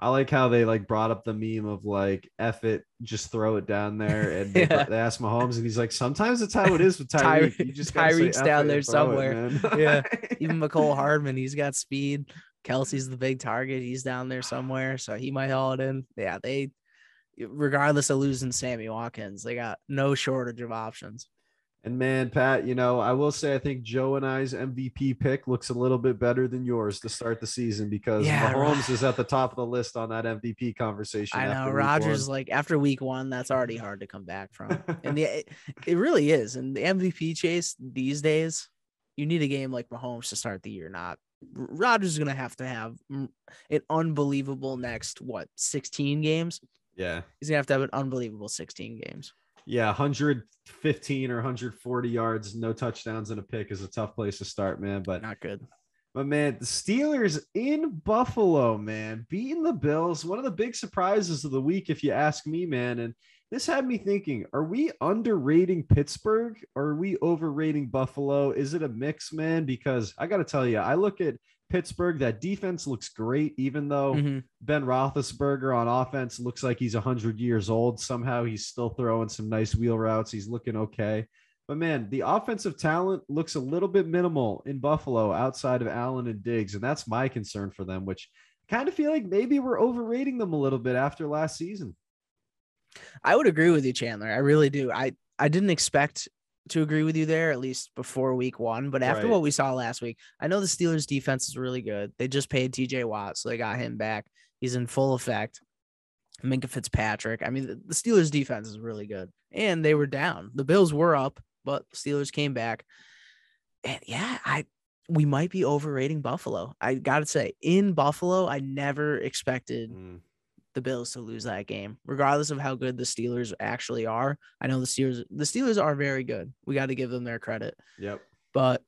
I like how they like brought up the meme of like F it, just throw it down there. And they, Yeah. they asked Mahomes, and he's like, sometimes it's how it is with Tyre- Tyreek. You just Tyreek's down there throw it, somewhere. Yeah. Even Mecole Hardman, he's got speed. Kelce's the big target. He's down there somewhere, so he might haul it in. Yeah, they, regardless of losing Sammy Watkins, they got no shortage of options. And man, Pat, you know, I will say I think Joe and I's MVP pick looks a little bit better than yours to start the season because Yeah, Mahomes is at the top of the list on that MVP conversation. I know Rodgers, one. like after week one, that's already hard to come back from. And the, it, it really is. And the MVP chase these days, you need a game like Mahomes to start the year. Not Rodgers is gonna have to have an unbelievable next what 16 games. yeah. He's gonna have to have an unbelievable 16 games. Yeah, 115 or 140 yards, no touchdowns and a pick is a tough place to start, man. But Not good. But man, the Steelers in Buffalo, man, beating the Bills. One of the big surprises of the week, if you ask me, man. And this had me thinking: Are we underrating Pittsburgh? Or are we overrating Buffalo? Is it a mix, man? Because I got to tell you, I look at Pittsburgh. That defense looks great, even though Mhm. Ben Roethlisberger on offense looks like he's 100 years old. Somehow he's still throwing some nice wheel routes. He's looking okay. But man, the offensive talent looks a little bit minimal in Buffalo outside of Allen and Diggs. And that's my concern for them, which I kind of feel like maybe we're overrating them a little bit after last season. I would agree with you, Chandler. I really do. I I didn't expect to agree with you there, at least before week one. But after Right. what we saw last week, I know the Steelers defense is really good. They just paid TJ Watt, so they got him back. He's in full effect. Minkah Fitzpatrick. I mean, the, Steelers defense is really good. And they were down. The Bills were up, but Steelers came back. And yeah, I we might be overrating Buffalo. I gotta say, in Buffalo, I never expected Mm, the Bills to lose that game, regardless of how good the Steelers actually are. I know the Steelers the Steelers are very good. We got to give them their credit. Yep. But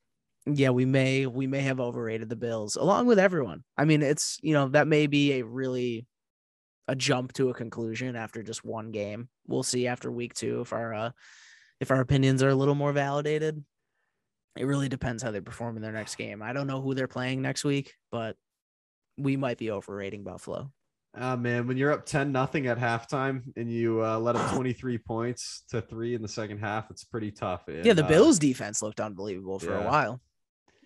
yeah, we may we may have overrated the Bills along with everyone. I mean, it's you know, that may be a really a jump to a conclusion after just one game. We'll see after week 2 if our uh if our opinions are a little more validated. it really depends how they perform in their next game. I don't know who they're playing next week, but we might be overrating Buffalo. Ah man, when you're up 10 nothing at halftime and you uh, let up 23 points to three in the second half, it's pretty tough. yeah, And, the uh, Bills defense looked unbelievable for a while.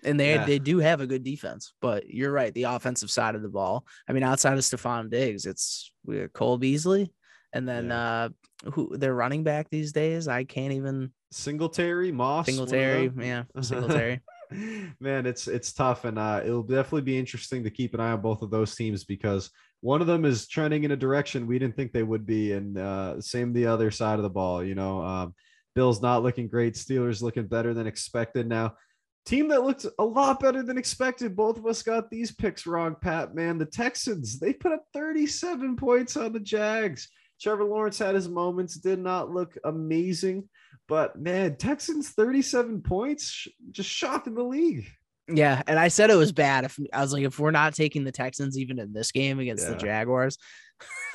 And they Yeah. they do have a good defense, but you're right. The offensive side of the ball. I mean, outside of Stefon Diggs, it's we got Cole Beasley, and then uh who their running back these days. I can't even Singletary, Moss, Singletary. Yeah, Singletary. Man, it's it's tough, and uh, it'll definitely be interesting to keep an eye on both of those teams because one of them is trending in a direction we didn't think they would be, and uh, same the other side of the ball. You know, um, Bills not looking great, Steelers looking better than expected. Now, team that looked a lot better than expected. Both of us got these picks wrong, Pat. Man, the Texans they put up 37 points on the Jags. Trevor Lawrence had his moments, did not look amazing, but man, Texans 37 points, just shocking the league. Yeah, and I said it was bad. If I was like, if we're not taking the Texans even in this game against the Jaguars,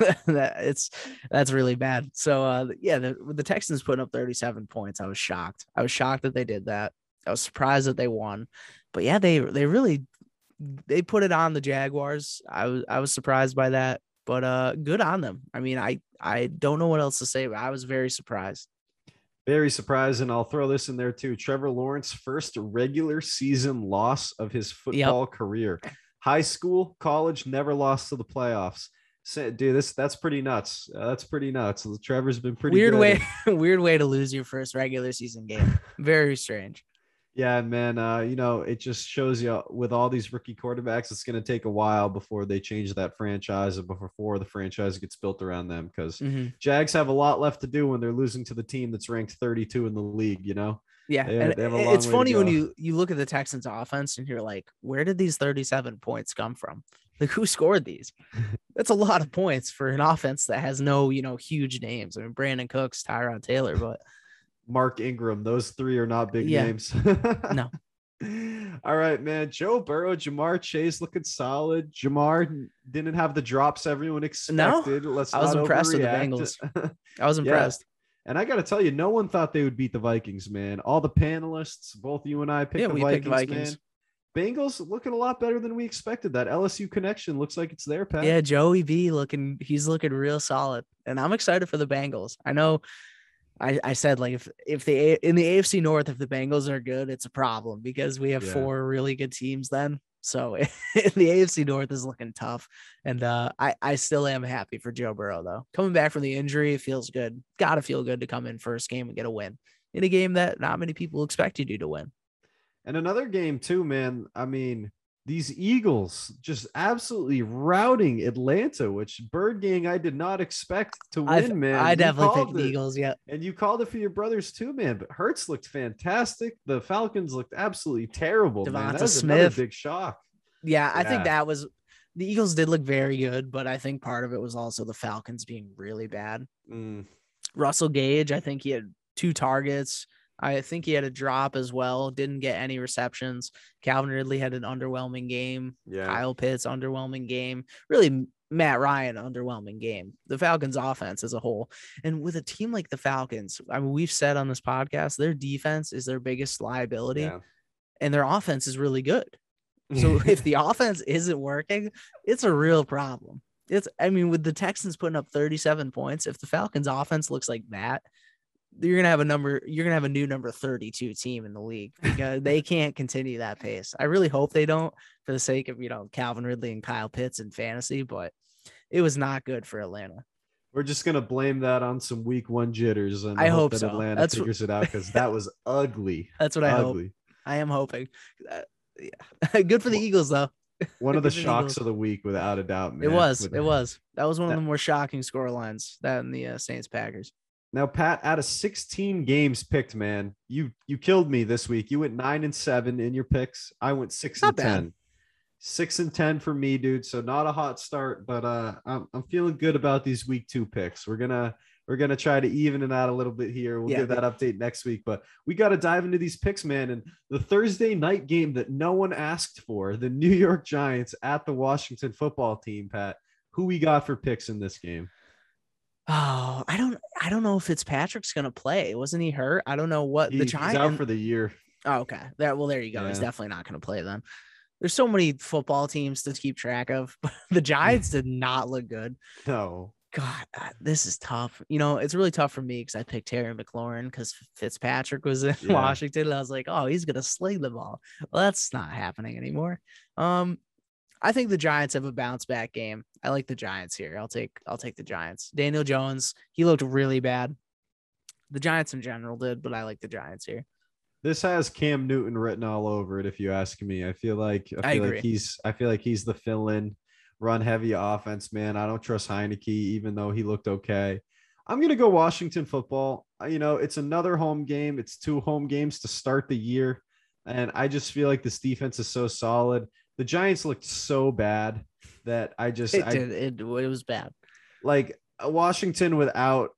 that it's that's really bad. So uh, yeah, the, the Texans putting up 37 points, I was shocked. I was shocked that they did that. I was surprised that they won, but yeah, they they really they put it on the Jaguars. I was I was surprised by that, but uh, good on them. I mean, I I don't know what else to say, but I was very surprised. Very surprised, and I'll throw this in there too. Trevor Lawrence, first regular season loss of his football career. High school, college, never lost to the playoffs. Dude, this that's pretty nuts. Uh, that's pretty nuts. Trevor's been pretty weird good. way weird way to lose your first regular season game. Very strange. Yeah, man. Uh, you know, it just shows you with all these rookie quarterbacks, it's going to take a while before they change that franchise and before the franchise gets built around them. Because Mhm. Jags have a lot left to do when they're losing to the team that's ranked 32 in the league. You know, Yeah, They- and they have a long it's funny when you you look at the Texans offense and you're like, where did these 37 points come from? Like who scored these? That's a lot of points for an offense that has no, you know, huge names. I mean, Brandin Cooks, Tyrod Taylor, but Mark Ingram, those three are not big Yeah. names. No. All right, man. Joe Burrow, Ja'Marr Chase looking solid. Ja'Marr didn't have the drops everyone expected. Let's I was impressed with the Bengals. I was Yeah. impressed. And I got to tell you, no one thought they would beat the Vikings, man. All the panelists, both you and I picked. Yeah, the we Vikings, picked Vikings. man. Bengals looking a lot better than we expected. That LSU connection looks like it's there, Pat. Yeah, Joey B looking he's looking real solid. And I'm excited for the Bengals. I know I, I said like if if the A- in the AFC North, if the Bengals are good, it's a problem because we have Yeah. four really good teams then. So the AFC North is looking tough. And uh I, I still am happy for Joe Burrow though. Coming back from the injury, it feels good. Gotta feel good to come in first game and get a win in a game that not many people expected you to win. And another game too, man. I mean, these Eagles just absolutely routing Atlanta, which Bird Gang I did not expect to I win, man. I You definitely called picked the. Eagles. Yeah. And you called it for your brothers too, man. But Hurts looked fantastic. The Falcons looked absolutely terrible, man. DeVonta That was another Smith. big shock. Yeah, I Yeah. think that was the Eagles did look very good, but I think part of it was also the Falcons being really bad. Mm, Russell Gage, I think he had two targets. I think he had a drop as well. Didn't get any receptions. Calvin Ridley had an underwhelming game. yeah. Kyle Pitts underwhelming game. Really, Matt Ryan underwhelming game. The Falcons' offense as a whole, and with a team like the Falcons, I mean, we've said on this podcast, their defense is their biggest liability, yeah. and their offense is really good. So if the offense isn't working, it's a real problem. It's I mean, with the Texans putting up 37 points, if the Falcons offense looks like that, you're gonna have a number, you're gonna have a new number 32 team in the league because they can't continue that pace. I really hope they don't for the sake of you know Calvin Ridley and Kyle Pitts in fantasy, but it was not good for Atlanta. We're just gonna blame that on some week one jitters, and I hope that so. Atlanta That's figures it out because that was ugly. That's what I hope. ugly. I am hoping. Uh, yeah. good for the Well, Eagles though. One of the shocks of the week, without a doubt. Man. It was. It was. That was one of the more shocking score lines. That and the uh, Saints Packers. Now, Pat, out of 16 games picked, man, you you killed me this week. You went nine and seven in your picks. I went six Not and bad. ten. Six and ten for me, dude. So not a hot start, but uh, I'm I'm feeling good about these week two picks. We're gonna we're gonna try to even it out a little bit here. We'll Yeah, give that update next week, but we got to dive into these picks, man. And the Thursday night game that no one asked for, the New York Giants at the Washington Football Team. Pat, who we got for picks in this game? Oh, I don't I don't know if Fitzpatrick's gonna play. Wasn't he hurt? I don't know what He- the Giants out for the year. Oh, okay. That well, there you go. He's definitely not going to play then. There's so many football teams to keep track of. the Giants did not look good. No. God, this is tough. You know, it's really tough for me because I picked Terry McLaurin because Fitzpatrick was in Yeah. Washington. And I was like, oh, he's gonna sling the ball. Well, that's not happening anymore. Um, I think the Giants have a bounce back game. I like the Giants here. I'll take I'll take the Giants. Daniel Jones, he looked really bad. The Giants in general did, but I like the Giants here. This has Cam Newton written all over it. If you ask me, I feel like I I feel agree. like he's I feel like he's the fill-in, run heavy offense man. I don't trust Heinicke, even though he looked okay. I'm gonna go Washington football. Uh, You know, it's another home game. It's two home games to start the year, and I just feel like this defense is so solid. The Giants looked so bad that I just It I, did. It, it was bad. like uh, Washington without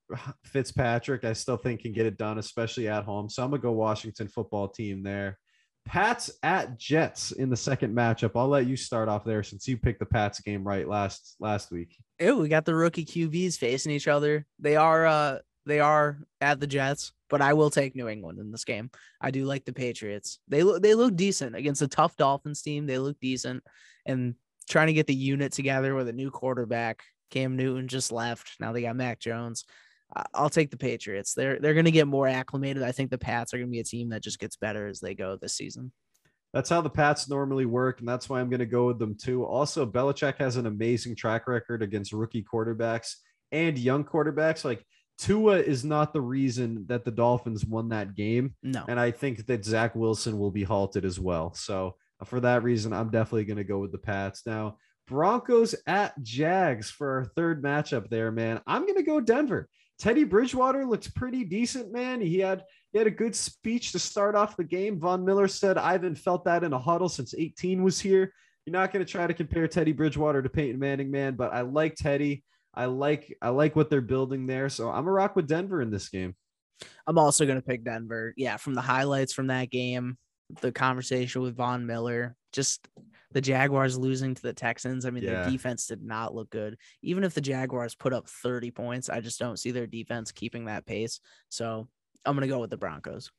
Fitzpatrick, I still think can get it done, especially at home. So I'm gonna go Washington football team there. Pats at Jets in the second matchup. I'll let you start off there since you picked the Pats game right last last week. Ew, we got the rookie QBs facing each other. They are uh they are at the Jets, but I will take New England in this game. I do like the Patriots. They look they look decent against a tough Dolphins team. They look decent and trying to get the unit together with a new quarterback. Cam Newton just left. Now they got Mac Jones. I'll take the Patriots. They're they're going to get more acclimated. I think the Pats are going to be a team that just gets better as they go this season. That's how the Pats normally work, and that's why I'm going to go with them too. Also, Belichick has an amazing track record against rookie quarterbacks and young quarterbacks. Like Tua is not the reason that the Dolphins won that game. No. And I think that Zach Wilson will be halted as well. So uh, for that reason, I'm definitely going to go with the Pats. Now, Broncos at Jags for our third matchup there, man. I'm going to go Denver. Teddy Bridgewater looks pretty decent, man. He had he had a good speech to start off the game. Von Miller said, I haven't felt that in a huddle since 18 was here. You're not going to try to compare Teddy Bridgewater to Peyton Manning, man, but I like Teddy. I like I like what they're building there. So I'm a rock with Denver in this game. I'm also going to pick Denver. Yeah, from the highlights from that game, the conversation with Von Miller, just the Jaguars losing to the Texans. I mean, Yeah. their defense did not look good. Even if the Jaguars put up 30 points, I just don't see their defense keeping that pace. So I'm going to go with the Broncos.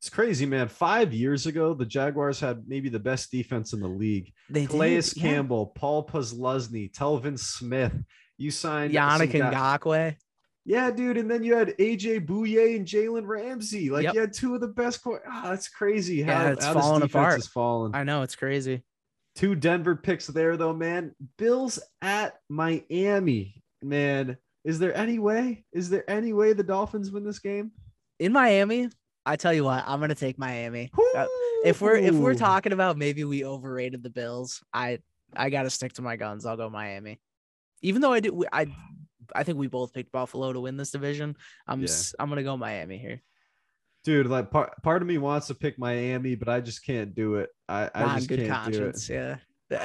It's crazy, man. Five years ago, the Jaguars had maybe the best defense in the league. They Calais did, yeah. Campbell, Paul Posluszny, Telvin Smith. You signed Yannick Ngakoue. Yeah, dude. And then you had AJ Bouye and Jalen Ramsey. Like Yep. you had two of the best. Cor- ah, that's crazy. How, Yeah, it's how falling apart. is falling. I know it's crazy. Two Denver picks there, though, man. Bills at Miami, man. Is there any way? Is there any way the Dolphins win this game? In Miami, I tell you what, I'm going to take Miami. Uh, if we're if we're talking about maybe we overrated the Bills, I I got to stick to my guns. I'll go Miami. Even though I do I I think we both picked Buffalo to win this division. I'm Yeah. I'm going to go Miami here. dude, like part, part of me wants to pick Miami, but I just can't do it. I, I Not just good can't conscience. do it. Yeah.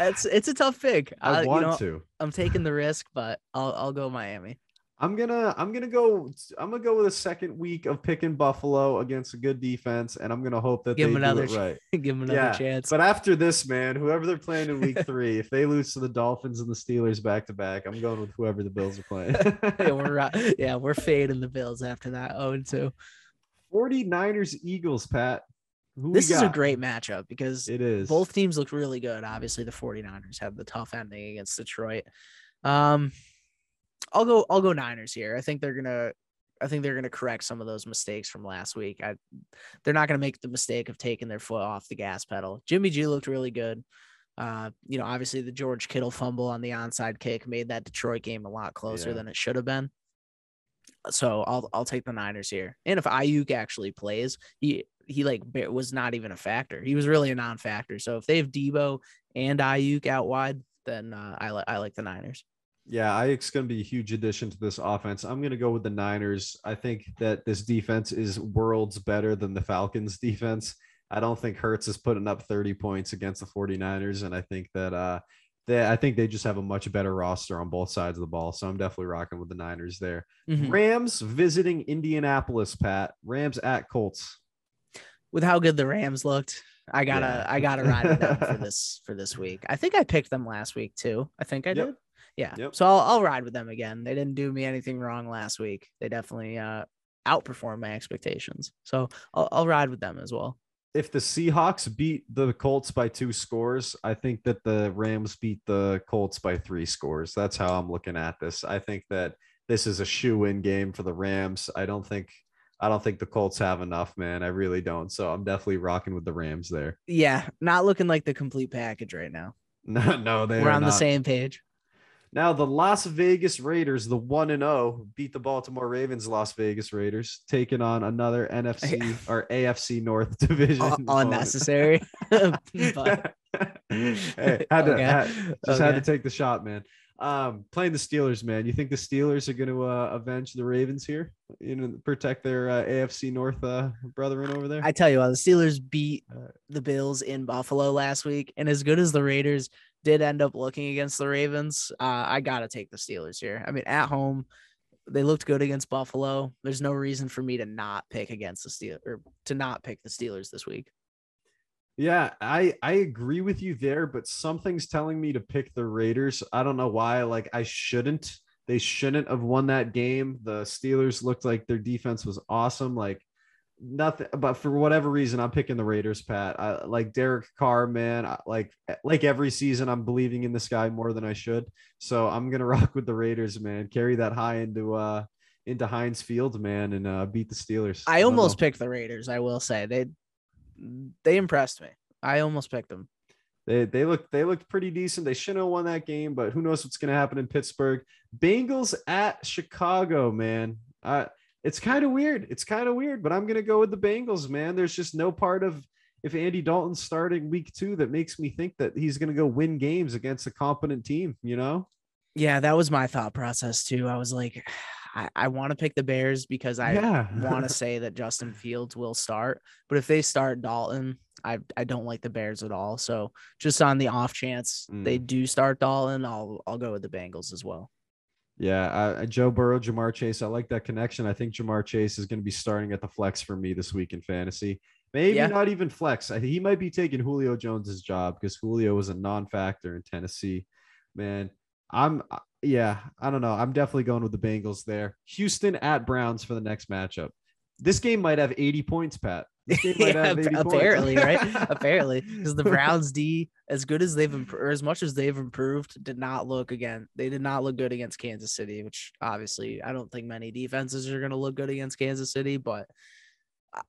It's it's a tough pick. I Uh, want you know, to. I'm taking the risk, but I'll I'll go Miami. I'm gonna I'm gonna go I'm gonna go with a second week of picking Buffalo against a good defense, and I'm gonna hope that Give they 'em do another it right. Give them another Yeah, chance. But after this, man, whoever they're playing in week three, if they lose to the Dolphins and the Steelers back to back, I'm going with whoever the Bills are playing. yeah, we're. Yeah, we're fading the Bills after that. Oh, and two. 49ers Eagles, Pat. Who This is a great matchup because It is. both teams look really good. Obviously, the 49ers had the tough ending against Detroit. Um, I'll go. I'll go Niners here. I think they're gonna. I think they're gonna correct some of those mistakes from last week. I, they're not gonna make the mistake of taking their foot off the gas pedal. Jimmy G looked really good. Uh, you know, obviously the George Kittle fumble on the onside kick made that Detroit game a lot closer Yeah. than it should have been. So I'll I'll take the Niners here. And if Aiyuk actually plays, he he like was not even a factor. He was really a non-factor. So if they have Deebo and Aiyuk out wide, then uh, I like I like the Niners. Yeah, Aiyuk's going to be a huge addition to this offense. I'm going to go with the Niners. I think that this defense is worlds better than the Falcons defense. I don't think Hurts is putting up 30 points against the 49ers. And I think that, uh, they, I think they just have a much better roster on both sides of the ball. So I'm definitely rocking with the Niners there. Mhm. Rams visiting Indianapolis, Pat. Rams at Colts. With how good the Rams looked, I gotta Yeah. I gotta ride them for this for this week. I think I picked them last week too. I think I Yep. did. Yeah. Yep. So I'll I'll ride with them again. They didn't do me anything wrong last week. They definitely uh outperformed my expectations. So I'll I'll ride with them as well. if the Seahawks beat the Colts by two scores, I think that the Rams beat the Colts by three scores. That's how I'm looking at this. I think that this is a shoe-in game for the Rams. I don't think I don't think the Colts have enough, man. I really don't. So I'm definitely rocking with the Rams there. Yeah, not looking like the complete package right now. No, no, they We're on the same page. Now the Las Vegas Raiders, the one and zero, beat the Baltimore Ravens. Las Vegas Raiders taking on another NFC or AFC North division. Opponent. unnecessary. but hey, had to, Okay. had- just had to take the shot, man. Um, playing the Steelers, man. You think the Steelers are going to uh, avenge the Ravens here? You know, protect their uh, AFC North uh, brethren over there. I tell you what, the Steelers beat the Bills in Buffalo last week, and as good as the Raiders did end up looking against the Ravens, uh, I gotta take the Steelers here. I mean, at home, they looked good against Buffalo. There's no reason for me to not pick against the Steelers or to not pick the Steelers this week. Yeah, I I agree with you there, but something's telling me to pick the Raiders. I don't know why. Like I shouldn't. They shouldn't have won that game. The Steelers looked like their defense was awesome. Like nothing, but for whatever reason, I'm picking the Raiders. Pat, I like Derek Carr, man. I, like like every season, I'm believing in this guy more than I should. So I'm gonna rock with the Raiders, man. Carry that high into uh into Heinz Field, man, and uh, beat the Steelers. I almost know. picked the Raiders. I will say they they impressed me. I almost picked them. They they looked they looked pretty decent. They shouldn't have won that game, but who knows what's going to happen in Pittsburgh. Bengals at Chicago, man. Uh, it's kind of weird. It's kind of weird, but I'm going to go with the Bengals, man. There's just no part of if Andy Dalton's starting week two that makes me think that he's going to go win games against a competent team. You know? Yeah, that was my thought process too. I was like, I, I want to pick the Bears because I yeah. want to say that Justin Fields will start, but if they start Dalton, I I don't like the Bears at all. So just on the off chance they mm. do start Dalton, I'll I'll go with the Bengals as well. Yeah, I, Joe Burrow, Ja'Marr Chase. I like that connection. I think Ja'Marr Chase is going to be starting at the flex for me this week in fantasy. Maybe Yeah. not even flex. I, he might be taking Julio Jones's job because Julio was a non-factor in Tennessee. Man, I'm uh, yeah, I don't know. I'm definitely going with the Bengals there. Houston at Browns for the next matchup. This game might have 80 points, Pat. This game might Yeah, have 80 points. apparently, right? apparently, because the Browns D, as good as they've improved, or as much as they've improved, did not look again. They did not look good against Kansas City, which obviously I don't think many defenses are going to look good against Kansas City, but. I-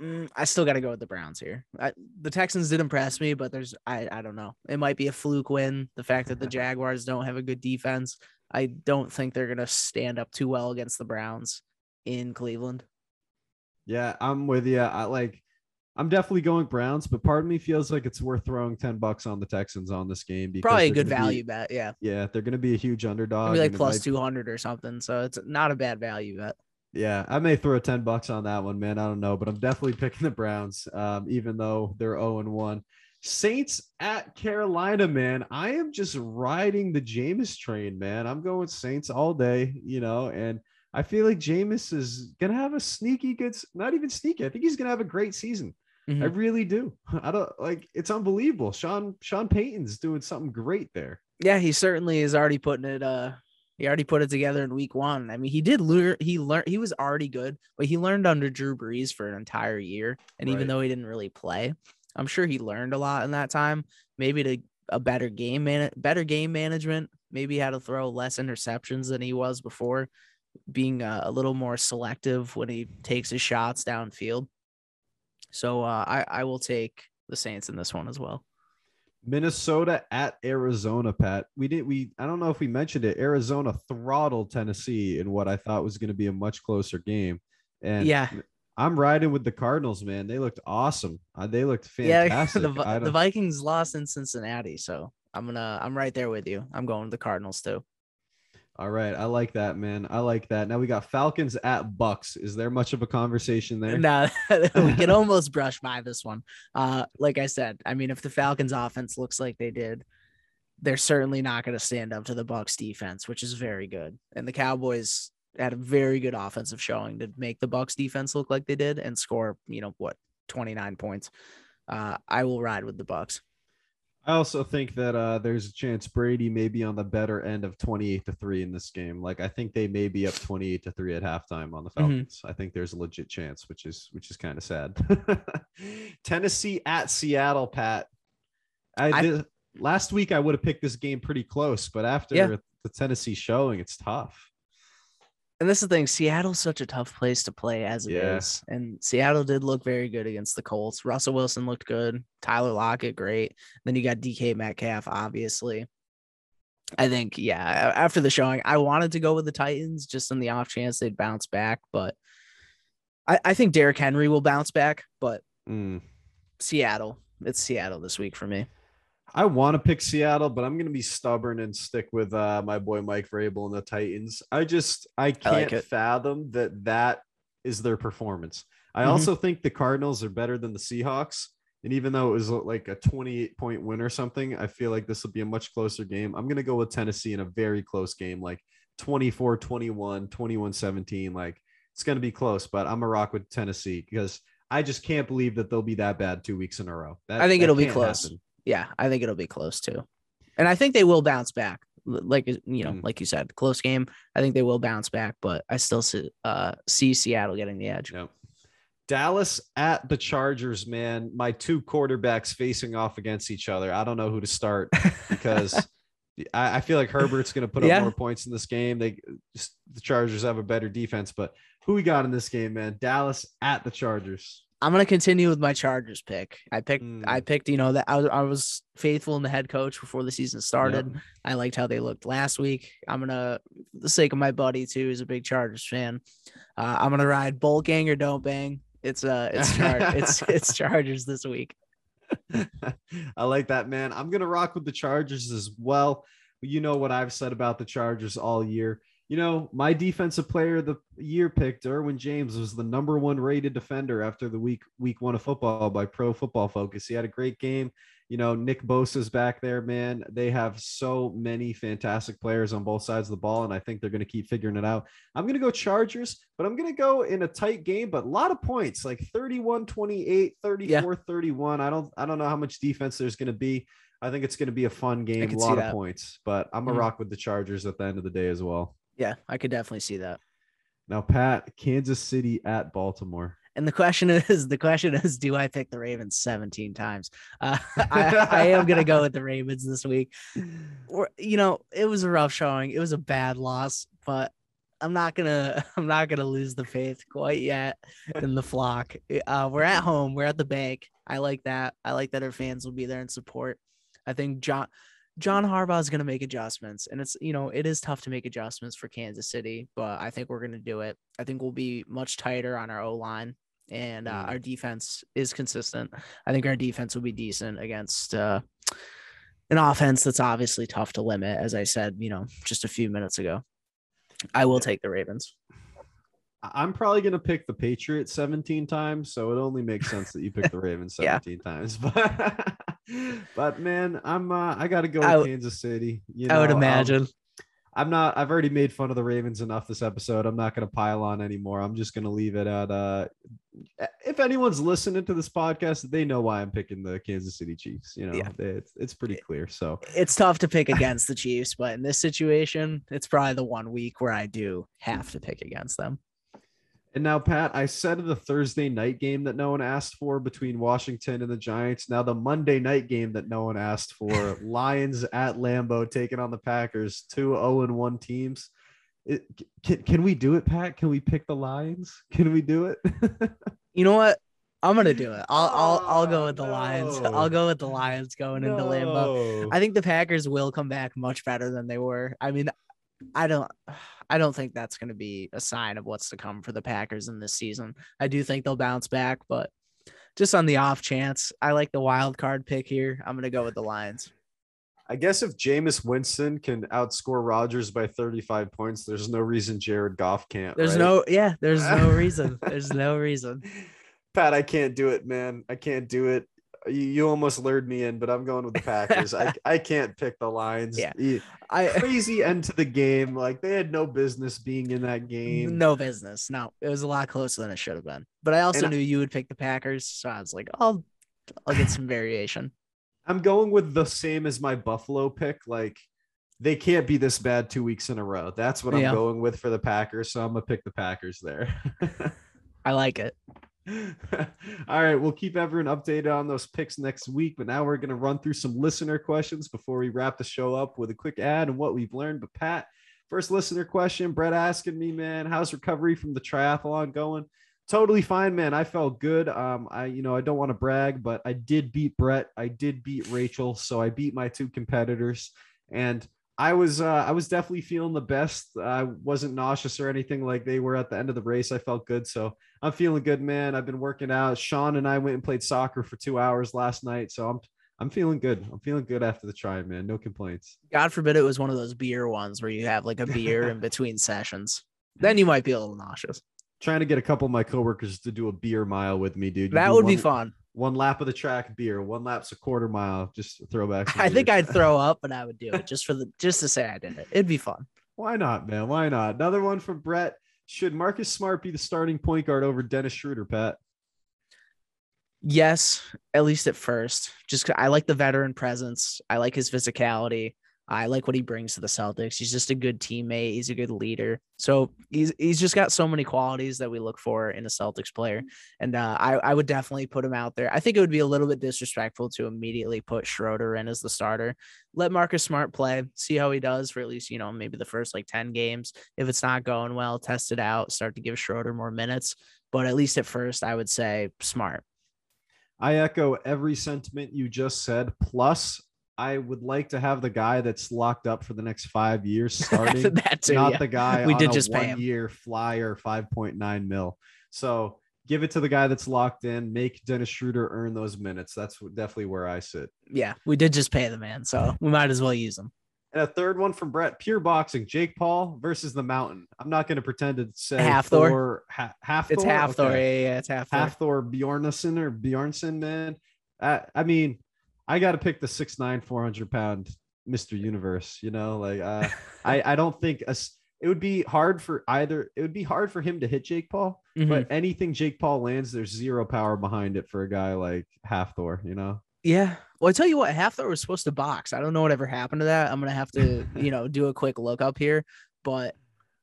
mm, I still got to go with the Browns here. I, the Texans did impress me, but there's I I don't know. It might be a fluke win. The fact that the Jaguars don't have a good defense, I don't think they're gonna stand up too well against the Browns in Cleveland. Yeah, I'm with you. I like I'm definitely going Browns, but part of me feels like it's worth throwing 10 bucks on the Texans on this game Probably a good gonna be- value bet. Yeah. yeah, they're going to be a huge underdog. Maybe like plus might- 200 or something. So it's not a bad value bet. Yeah, I may throw 10 bucks on that one, man. I don't know, but I'm definitely picking the Browns, um, even though they're 0 and 1. Saints at Carolina, man. I am just riding the Jameis train, man. I'm going Saints all day, you know, and I feel like Jameis is gonna have a sneaky good, not even sneaky. I think he's gonna have a great season. I Mhm. really do. I don't like it's unbelievable. Sean Sean Payton's doing something great there. Yeah, he certainly is already putting it. Uh, he already put it together in week one. I mean, he did learn. He learned. He was already good, but he learned under Drew Brees for an entire year. And even though he didn't really play, I'm sure he learned a lot in that time. Maybe to a better game man, better game management. Maybe how to throw less interceptions than he was before, being uh, a little more selective when he takes his shots downfield. So uh, I I will take the Saints in this one as well. Minnesota at Arizona, Pat. We didn't we I don't know if we mentioned it. Arizona throttled Tennessee in what I thought was going to be a much closer game. And Yeah. I'm riding with the Cardinals, man. They looked awesome. Uh, they looked Yeah, fantastic. the, the Vikings lost in Cincinnati, so I'm gonna I'm right there with you. I'm going with the Cardinals too. All right, I like that, man. I like that. Now we got Falcons at Bucks. Is there much of a conversation there? No, we can almost brush by this one. Uh, like I said, I mean, if the Falcons offense looks like they did, they're certainly not going to stand up to the Bucks defense, which is very good. And the Cowboys had a very good offensive showing to make the Bucks defense look like they did and score, you know, what 29 points. Uh, I will ride with the Bucks. I also think that uh, there's a chance Brady may be on the better end of 28 to 3 in this game. Like I think they may be up 28 to 3 at halftime on the Mm-hmm. Falcons. I think there's a legit chance, which is which is kind of sad. Tennessee at Seattle, Pat. I, I- did, last week I would have picked this game pretty close, but after Yeah. the Tennessee showing, it's tough. And this is the thing, Seattle's such a tough place to play as it is, Yeah. And Seattle did look very good against the Colts. Russell Wilson looked good. Tyler Lockett, great. Then you got DK Metcalf, obviously. I think, yeah, after the showing, I wanted to go with the Titans just in the off chance they'd bounce back. But I, I think Derrick Henry will bounce back, but Mm. Seattle, it's Seattle this week for me. I want to pick Seattle, but I'm going to be stubborn and stick with uh, my boy Mike Vrabel and the Titans. I just I can't like fathom that that is their performance. I Mhm. also think the Cardinals are better than the Seahawks, and even though it was like a 28 point win or something, I feel like this will be a much closer game. I'm going to go with Tennessee in a very close game, like 24 21, 21 17. Like it's going to be close, but I'm a rock with Tennessee because I just can't believe that they'll be that bad two weeks in a row. That, I think it'll be close. happen. Yeah, I think it'll be close too. And I think they will bounce back. Like you know, Mm. like you said, close game. I think they will bounce back, but I still see, uh, see Seattle getting the edge. Yep. Dallas at the Chargers, man. My two quarterbacks facing off against each other. I don't know who to start because I, I feel like Herbert's going to put up Yeah. more points in this game. They just the Chargers have a better defense, but who we got in this game, man? Dallas at the Chargers. I'm gonna continue with my Chargers pick. I picked. Mm. I picked. You know that I was, I was faithful in the head coach before the season started. Yep. I liked how they looked last week. I'm gonna, for the sake of my buddy too, who's a big Chargers fan. Uh, I'm gonna ride bolt gang or don't bang. It's uh, it's char- it's it's Chargers this week. I like that, man. I'm gonna rock with the Chargers as well. You know what I've said about the Chargers all year. You know, my defensive player of the year pick, Derwin James, was the number one rated defender after the week week one of football by Pro Football Focus. He had a great game. You know, Nick Bosa's back there, man. They have so many fantastic players on both sides of the ball, and I think they're going to keep figuring it out. I'm going to go Chargers, but I'm going to go in a tight game, but a lot of points, like 31 28, 34 31. I don't I don't know how much defense there's going to be. I think it's going to be a fun game, a lot of that. points, but I'm a Mhm. rock with the Chargers at the end of the day as well. Yeah, I could definitely see that. Now, Pat, Kansas City at Baltimore. And the question is, the question is, do I pick the Ravens 17 times? Uh, I, I am gonna go with the Ravens this week. Or you know, it was a rough showing. It was a bad loss, but I'm not gonna, I'm not gonna lose the faith quite yet in the flock. Uh, we're at home. We're at the bank. I like that. I like that our fans will be there in support. I think John. John Harbaugh is going to make adjustments, and it's you know it is tough to make adjustments for Kansas City, but I think we're going to do it. I think we'll be much tighter on our O line, and uh, Mm. our defense is consistent. I think our defense will be decent against uh, an offense that's obviously tough to limit, as I said, you know, just a few minutes ago. I will take the Ravens. I'm probably going to pick the Patriots 17 times, so it only makes sense that you pick the Ravens Yeah. 17 times. But, but man, I'm uh, I got to go w- Kansas City. You I would know, um, imagine. I'm not. I've already made fun of the Ravens enough this episode. I'm not going to pile on anymore. I'm just going to leave it at. Uh, if anyone's listening to this podcast, they know why I'm picking the Kansas City Chiefs. You know, Yeah. it's it's pretty clear. So it's tough to pick against the Chiefs, but in this situation, it's probably the one week where I do have to pick against them. And now, Pat, I said the Thursday night game that no one asked for between Washington and the Giants. Now, the Monday night game that no one asked for Lions at Lambeau taking on the Packers, two 0 and 1 teams. It, can, can we do it, Pat? Can we pick the Lions? Can we do it? You know what? I'm gonna do it. I'll I'll I'll go Oh, with the oh, Lions. I'll go with the Lions going into Lambeau. No. I think the Packers will come back much better than they were. I mean, I don't I don't think that's going to be a sign of what's to come for the Packers in this season. I do think they'll bounce back, but just on the off chance, I like the wild card pick here. I'm going to go with the Lions. I guess if Jameis Winston can outscore Rodgers by 35 points, there's no reason Jared Goff can't. There's right? no yeah, there's no reason. There's no reason. Pat, I can't do it, man. I can't do it. You, you almost lured me in, but I'm going with the Packers. I, I can't pick the Lions. Yeah. I Crazy end to the game. Like they had no business being in that game. no business. No, it was a lot closer than it should have been. But I also And I- knew you would pick the Packers, so I was like, I'll I'll get some variation. I'm going with the same as my Buffalo pick. Like they can't be this bad two weeks in a row. That's what I'm Yeah. going with for the Packers. So I'm gonna pick the Packers there. I like it. All right, we'll keep everyone updated on those picks next week. But now we're gonna run through some listener questions before we wrap the show up with a quick ad and what we've learned. But Pat, first listener question, Brett asking me, man, how's recovery from the triathlon going? Totally fine, man. I felt good. Um, I, you know, I don't want to brag, but I did beat Brett. I did beat Rachel, so I beat my two competitors, and I was, uh, I was definitely feeling the best. I wasn't nauseous or anything like they were at the end of the race. I felt good, so I'm feeling good, man. I've been working out. Sean and I went and played soccer for two hours last night, so I'm, I'm feeling good. I'm feeling good after the try, man. No complaints. God forbid it was one of those beer ones where you have like a beer in between sessions. Then you might be a little nauseous. Trying to get a couple of my coworkers to do a beer mile with me, dude. You That would be fun. One lap of the track, beer. One lap's a quarter mile. Just throw back. some I think. I'd throw up, but I would do it just for the just to say I did it. It'd be fun. Why not, man? Why not? Another one from Brett. Should Marcus Smart be the starting point guard over Dennis Schroeder, Pat? Yes, at least at first. just I like the veteran presence. I like his physicality. I like what he brings to the Celtics. He's just a good teammate. He's a good leader. So he's he's just got so many qualities that we look for in a Celtics player. And uh, I I would definitely put him out there. I think it would be a little bit disrespectful to immediately put Schroeder in as the starter. Let Marcus Smart play, see how he does for at least you know maybe the first like ten games. If it's not going well, test it out. Start to give Schroeder more minutes. But at least at first, I would say Smart. I echo every sentiment you just said. Plus, I would like to have the guy that's locked up for the next five years starting, that too. not yeah. the guy We did a just pay him. one-year flyer, five point nine mil. So give it to the guy that's locked in. Make Dennis Schroeder earn those minutes. That's definitely where I sit. yeah, we did just pay the man, so we might as well use him. And a third one from Brett, pure boxing, Jake Paul versus the Mountain. I'm not going to pretend to say Hafthor? Thor, ha- half It's Thor? Hafthor. Okay. Yeah, yeah, it's Hafthor. half Thor Bjornsson or Bjornsson, man. I mean, I got to pick the six nine, 400 pound Mr. Universe, you know, like uh, I, I don't think a it would be hard for either. It would be hard for him to hit Jake Paul, Mhm. but anything Jake Paul lands, there's zero power behind it for a guy like Hafthor, you know? yeah. Well, I tell you what, Hafthor was supposed to box. I don't know whatever happened to that. I'm gonna have to, you know, do a quick look up here, but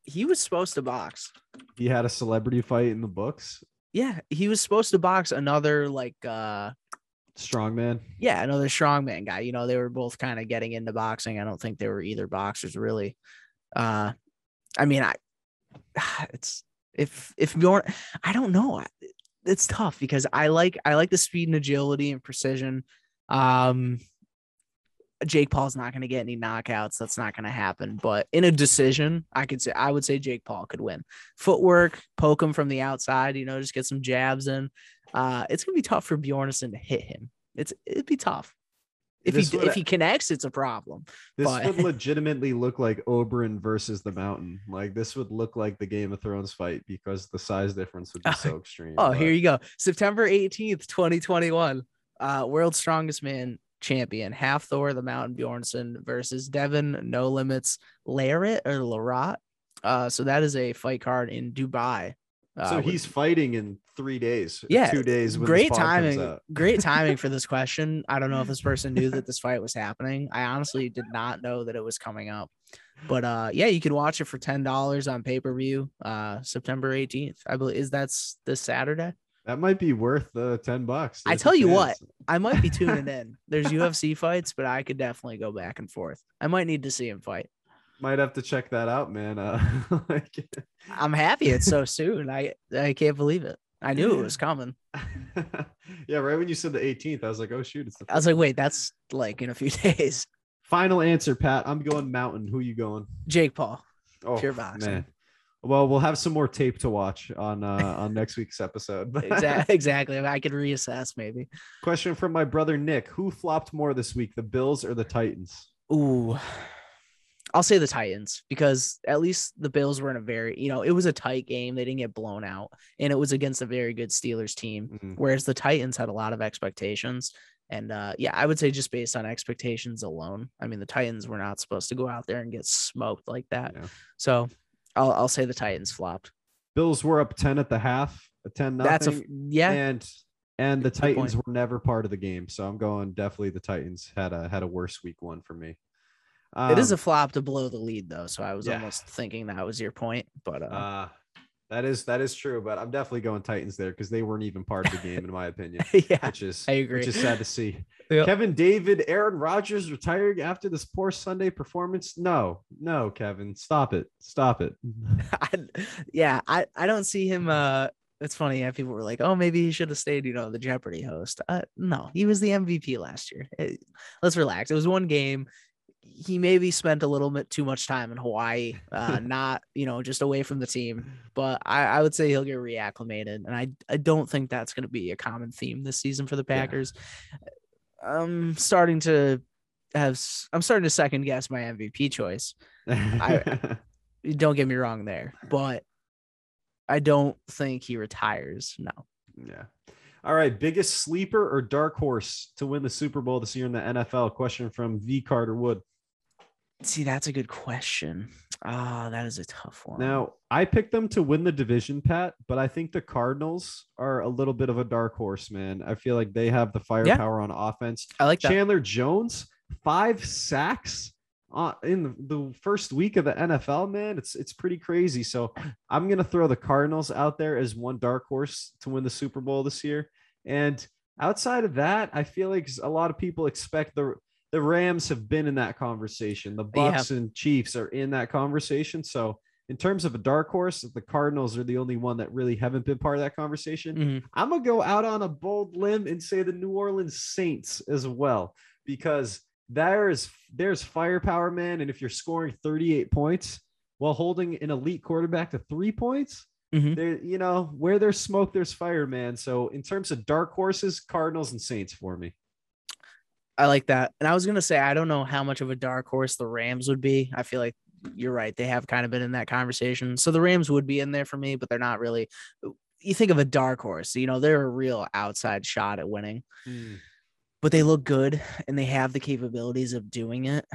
he was supposed to box. He had a celebrity fight in the books. Yeah, he was supposed to box another like uh Strongman. yeah, another strongman guy. You know, they were both kind of getting into boxing. I don't think they were either boxers really. Uh I mean, I it's if if Bjorn I don't know. It's tough because I like I like the speed and agility and precision. Um Jake Paul's not going to get any knockouts. That's not going to happen. But in a decision, I could say I would say Jake Paul could win. Footwork, poke him from the outside, you know, just get some jabs in. Uh, it's gonna be tough for Bjornsson to hit him. It's it'd be tough. If This he would- if he connects, it's a problem. This But- would legitimately look like Oberyn versus the Mountain. Like this would look like the Game of Thrones fight because the size difference would be so extreme. Oh, but- here you go. September 18th, 2021. Uh, World's Strongest Man champion, Hafthor, the Mountain Bjornsson versus Devon No Limits Larratt or Larat. Uh, so that is a fight card in Dubai. Uh, So with- he's fighting in three days. Yeah, two days. Great timing. Great timing for this question. I don't know if this person knew that this fight was happening. I honestly did not know that it was coming up. But uh yeah, you can watch it for ten dollars on pay-per-view uh September 18th. I believe is that's this Saturday. That might be worth the ten bucks. I tell you what. I might be tuning in. There's UFC fights, but I could definitely go back and forth. I might need to see him fight. Might have to check that out, man. Uh, like, I'm happy it's so soon. I I can't believe it. I knew it was coming. yeah, right when you said the 18th, I was like, oh shoot, it's the I was like, wait, that's like in a few days. final answer, Pat. I'm going Mountain. Who you going? Jake Paul. Oh Pure boxing. man. Well, we'll have some more tape to watch on uh, on next week's episode. Exactly. exactly. I could reassess maybe. Question from my brother Nick: Who flopped more this week, the Bills or the Titans? Ooh. I'll say the Titans because at least the Bills were in a very, you know, it was a tight game. They didn't get blown out and it was against a very good Steelers team. Mhm. Whereas the Titans had a lot of expectations. And uh, yeah, I would say just based on expectations alone. I mean, the Titans were not supposed to go out there and get smoked like that. Yeah. So I'll, I'll say the Titans flopped. Bills were up ten at the half, a ten nothing. That's a yeah. and And the Titans were never part of the game, so I'm going definitely the Titans had a had a worse week one for me. It is Um, a flop to blow the lead though, so I was yeah. almost thinking that was your point. But uh, uh that is that is true, but I'm definitely going Titans there because they weren't even part of the game in my opinion. yeah, Which is I agree. which is sad to see. Yep. Kevin David, Aaron Rodgers retiring after this poor Sunday performance. No, no, Kevin, stop it. Stop it. I, yeah, I, I don't see him. Uh, it's funny. Yeah, people were like, "Oh, maybe he should have stayed." You know, the Jeopardy host. Uh, no, he was the MVP last year. Eh, let's relax. It was one game. He maybe spent a little bit too much time in Hawaii, uh, not you know just away from the team. But I, I would say he'll get reacclimated, and I I don't think that's going to be a common theme this season for the Yeah. Packers. I'm starting to have. I'm starting to second guess my MVP choice don't get me wrong there, but I don't think he retires. No. yeah. All right. Biggest sleeper or dark horse to win the Super Bowl this year in the NFL? Question from V. Carter Wood. See, that's a good question. Ah, that is a tough one. Now, I picked them to win the division, Pat, but I think the Cardinals are a little bit of a dark horse, man. I feel like they have the firepower on offense. I like that. Chandler Jones, five sacks uh, in the, the first week of the NFL, man. It's it's pretty crazy. So I'm gonna throw the Cardinals out there as one dark horse to win the Super Bowl this year. And outside of that, I feel like a lot of people expect the the Rams have been in that conversation. The Yeah. Bucs and Chiefs are in that conversation. So in terms of a dark horse, the Cardinals are the only one that really haven't been part of that conversation. Mhm. I'm gonna go out on a bold limb and say the New Orleans Saints as well, because there's there's firepower, man. And if you're scoring 38 points while holding an elite quarterback to three points, Mhm. there, you know, where there's smoke, there's fire, man. So in terms of dark horses, Cardinals and Saints for me. I like that. And I was gonna say I don't know how much of a dark horse the Rams would be. I feel like you're right. They have kind of been in that conversation. So the Rams would be in there for me, but they're not really. Uh, you think of a dark horse, you know, they're a real outside shot at winning, hmm. but they look good and they have the capabilities of doing it.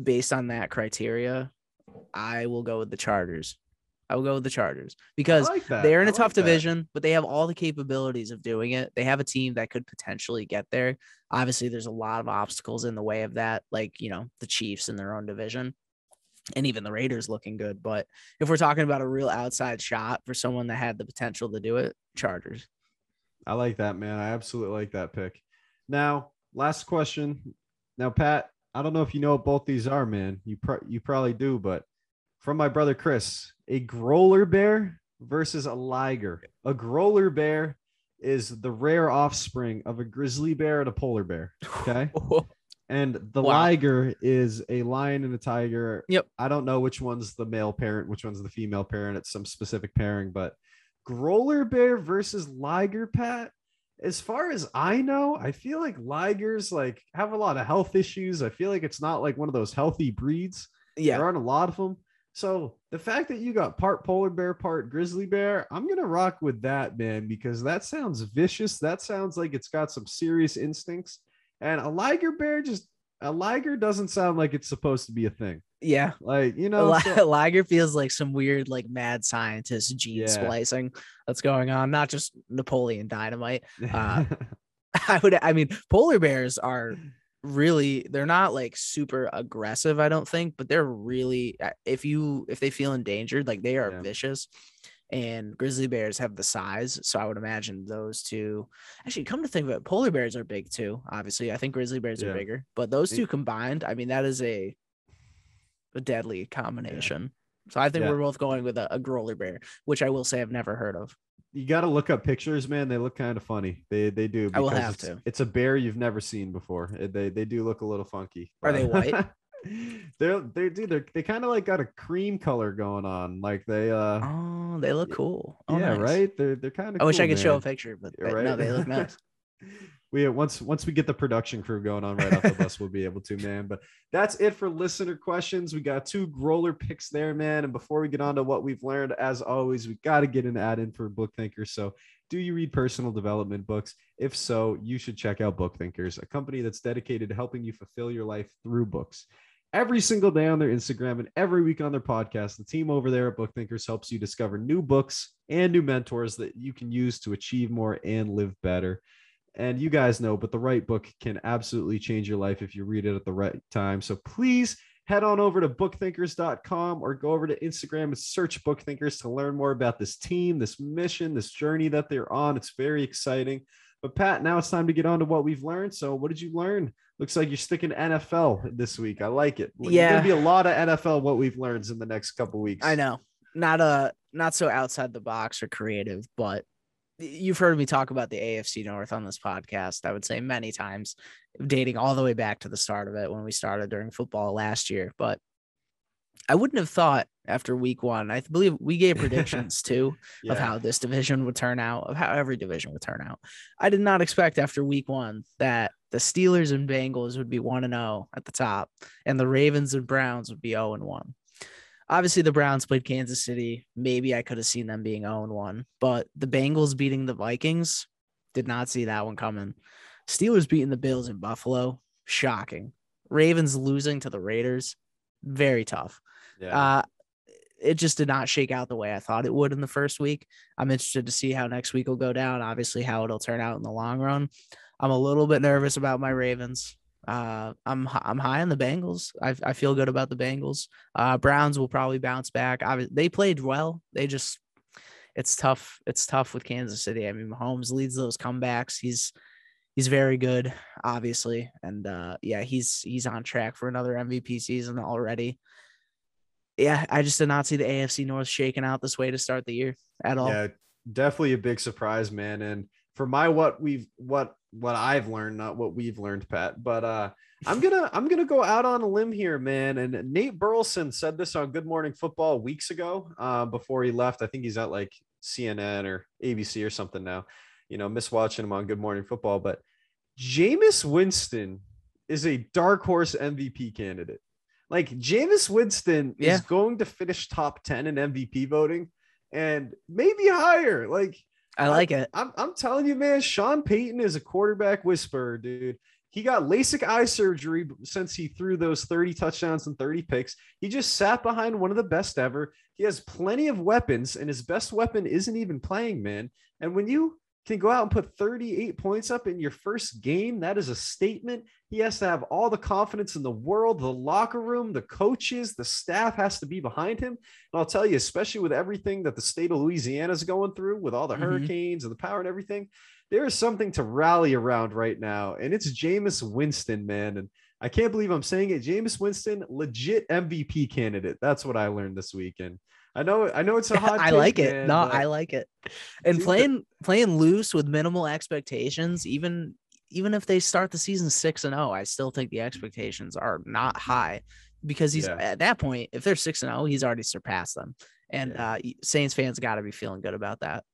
Based on that criteria, I will go with the Chargers. I would go with the Chargers because like they're in I a tough like that. division, but they have all the capabilities of doing it. They have a team that could potentially get there. Obviously, there's a lot of obstacles in the way of that, like, you know, the Chiefs in their own division and even the Raiders looking good. But if we're talking about a real outside shot for someone that had the potential to do it, Chargers. I like that, man. I absolutely like that pick. Now, last question. Now, Pat, I don't know if you know what both these are, man. You pro- you probably do, but from my brother Chris, a growler bear versus a liger. A growler bear is the rare offspring of a grizzly bear and a polar bear. Okay. And the Wow. liger is a lion and a tiger. Yep. I don't know which one's the male parent, which one's the female parent. It's some specific pairing, but growler bear versus liger, Pat. As far as I know, I feel like ligers like have a lot of health issues. I feel like it's not like one of those healthy breeds. Yeah. There aren't a lot of them. So the fact that you got part polar bear, part grizzly bear, I'm gonna rock with that, man, because that sounds vicious. That sounds like it's got some serious instincts. And a liger bear just a liger doesn't sound like it's supposed to be a thing. Yeah. Like you know, li- so- Liger feels like some weird, like mad scientist gene Yeah. splicing that's going on, not just Napoleon Dynamite. uh, I would, I mean, polar bears are really, they're not like super aggressive, I don't think, but they're really, uh, if you, if they feel endangered, like they are Yeah. vicious. And grizzly bears have the size. So I would imagine those two. Actually, come to think of it, polar bears are big too. Obviously, I think grizzly bears Yeah. are bigger, but those two combined, I mean, that is a, a deadly combination. So I think Yeah. we're both going with a, a growler bear, which I will say I've never heard of. You got to look up pictures, man. They look kind of funny. They they do. I will have it's, to. It's a bear you've never seen before. They they do look a little funky. Are they white? they're they do they're they kind of like got a cream color going on. Like they uh Oh, they look cool. Oh, yeah nice. right. They're they're kind of. I wish I could show a picture, but Yeah, they- no, they look nice. We once once we get the production crew going on right off the bus, we'll be able to, man. But that's it for listener questions. We got two growler picks there, man. And before we get on to what we've learned, as always, we got to get an ad in for book thinkers. So do you read personal development books? If so, you should check out Book Thinkers, a company that's dedicated to helping you fulfill your life through books. every single day on their Instagram and every week on their podcast. The team over there at Book Thinkers helps you discover new books and new mentors that you can use to achieve more and live better. And you guys know, but the right book can absolutely change your life if you read it at the right time. So please head on over to bookthinkers.com or go over to Instagram and search Book Thinkers to learn more about this team, this mission, this journey that they're on. It's very exciting. But Pat, now it's time to get on to what we've learned. So, what did you learn? Looks like you're sticking NFL this week. I like it. Yeah, gonna be a lot of NFL what we've learned in the next couple weeks. I know, not a not so outside the box or creative, but you've heard me talk about the AFC North on this podcast. I would say many times, dating all the way back to the start of it when we started during football last year. But I wouldn't have thought after week one. I believe we gave predictions too Yeah. of how this division would turn out, of how every division would turn out. I did not expect after week one that the Steelers and Bengals would be one and zero at the top, and the Ravens and Browns would be zero and one. Obviously, the Browns played Kansas City. Maybe I could have seen them being 0 1, but the Bengals beating the Vikings did not see that one coming. Steelers beating the Bills in Buffalo, shocking. Ravens losing to the Raiders, very tough. yeah. Uh, it just did not shake out the way I thought it would in the first week. I'm interested to see how next week will go down. Obviously, how it'll turn out in the long run. I'm a little bit nervous about my Ravens. Uh, I'm I'm high on the Bengals. I, I feel good about the Bengals. Uh, Browns will probably bounce back. I, they played well. They just it's tough. It's tough with Kansas City. I mean, Mahomes leads those comebacks. He's he's very good, obviously, and uh, yeah, he's he's on track for another MVP season already. Yeah, I just did not see the AFC North shaking out this way to start the year at all. Yeah, definitely a big surprise, man. And for my what we've what what I've learned, not what we've learned, Pat. But uh I'm gonna I'm gonna go out on a limb here, man. And Nate Burleson said this on Good Morning Football weeks ago, uh, before he left. I think he's at like CNN or ABC or something now. You know, miss watching him on Good Morning Football, but Jameis Winston is a dark horse MVP candidate. Like Jameis Winston Yeah. is going to finish top 10 in MVP voting and maybe higher. Like I like it. I'm, I'm telling you, man, Sean Payton is a quarterback whisperer, dude. He got LASIK eye surgery since he threw those 30 touchdowns and 30 picks. He just sat behind one of the best ever. He has plenty of weapons, and his best weapon isn't even playing, man. And when you can go out and put 38 points up in your first game, that is a statement. He has to have all the confidence in the world. The locker room, the coaches, the staff has to be behind him. And I'll tell you, especially with everything that the state of Louisiana is going through with all the Mhm. hurricanes and the power and everything, there is something to rally around right now. And it's Jameis Winston, man. And I can't believe I'm saying it. Jameis Winston, legit MVP candidate. That's what I learned this weekend. I know, I know it's a hot. I like it. man, no, I like it. And Dude, the- playing playing loose with minimal expectations, even even if they start the season six and zero, I still think the expectations are not high because he's Yeah. at that point. If they're six and zero, he's already surpassed them. And Yeah. uh, Saints fans got to be feeling good about that.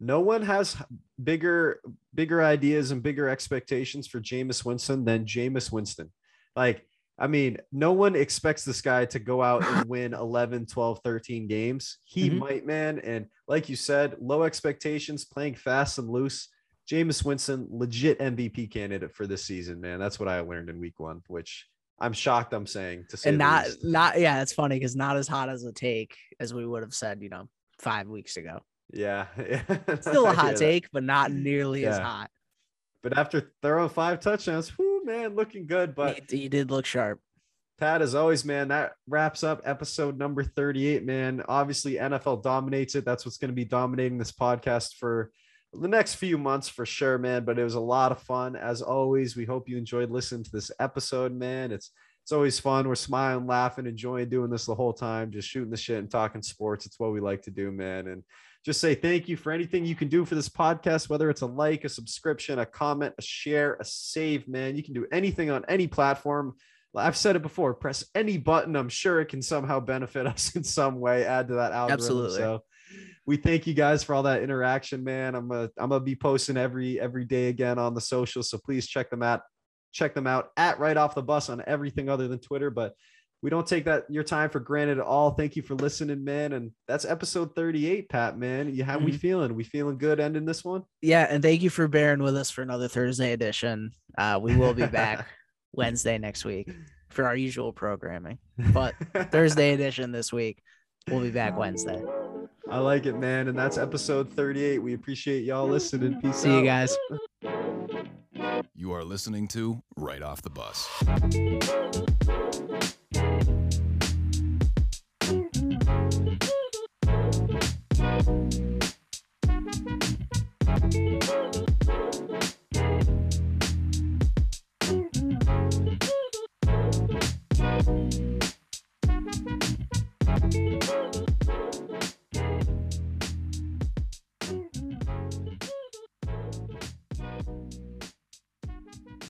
no one has bigger bigger ideas and bigger expectations for Jameis Winston than Jameis Winston. Like, I mean, no one expects this guy to go out and win 11, 12, 13 games. He Mhm. might, man. And like you said, low expectations, playing fast and loose. Jameis Winston, legit MVP candidate for this season, man. That's what I learned in week one, which I'm shocked I'm saying to say and not least. not yeah, it's funny because not as hot as a take as we would have said, you know, five weeks ago. yeah. Still a hot take, but not nearly as hot. But after throwing five touchdowns, whoo, man, looking good. But he, he did look sharp. Pat, as always, man, that wraps up episode number 38, man. Obviously, NFL dominates it. That's what's going to be dominating this podcast for the next few months for sure, man. But it was a lot of fun. As always, we hope you enjoyed listening to this episode, man. It's it's always fun. We're smiling, laughing, enjoying doing this the whole time, just shooting the shit and talking sports. It's what we like to do, man. And just say thank you for anything you can do for this podcast, whether it's a like, a subscription, a comment, a share, a save, man. You can do anything on any platform. I've said it before. Press any button. I'm sure it can somehow benefit us in some way. Add to that algorithm. Absolutely. So we thank you guys for all that interaction, man. I'm gonna I'm gonna be posting every every day again on the socials. So please check them out. Check them out at right off the bus on everything other than Twitter. But we don't take that your time for granted at all. Thank you for listening, man. And that's episode 38, Pat, man. You how we Mhm. feeling? We feeling good ending this one? Yeah, and thank you for bearing with us for another Thursday edition. Uh, we will be back Wednesday next week for our usual programming. But Thursday edition this week. We'll be back Wednesday. I like it, man. And that's episode 38. We appreciate y'all listening. Peace See out. you guys. You are listening to Right Off the Bus. Thank you.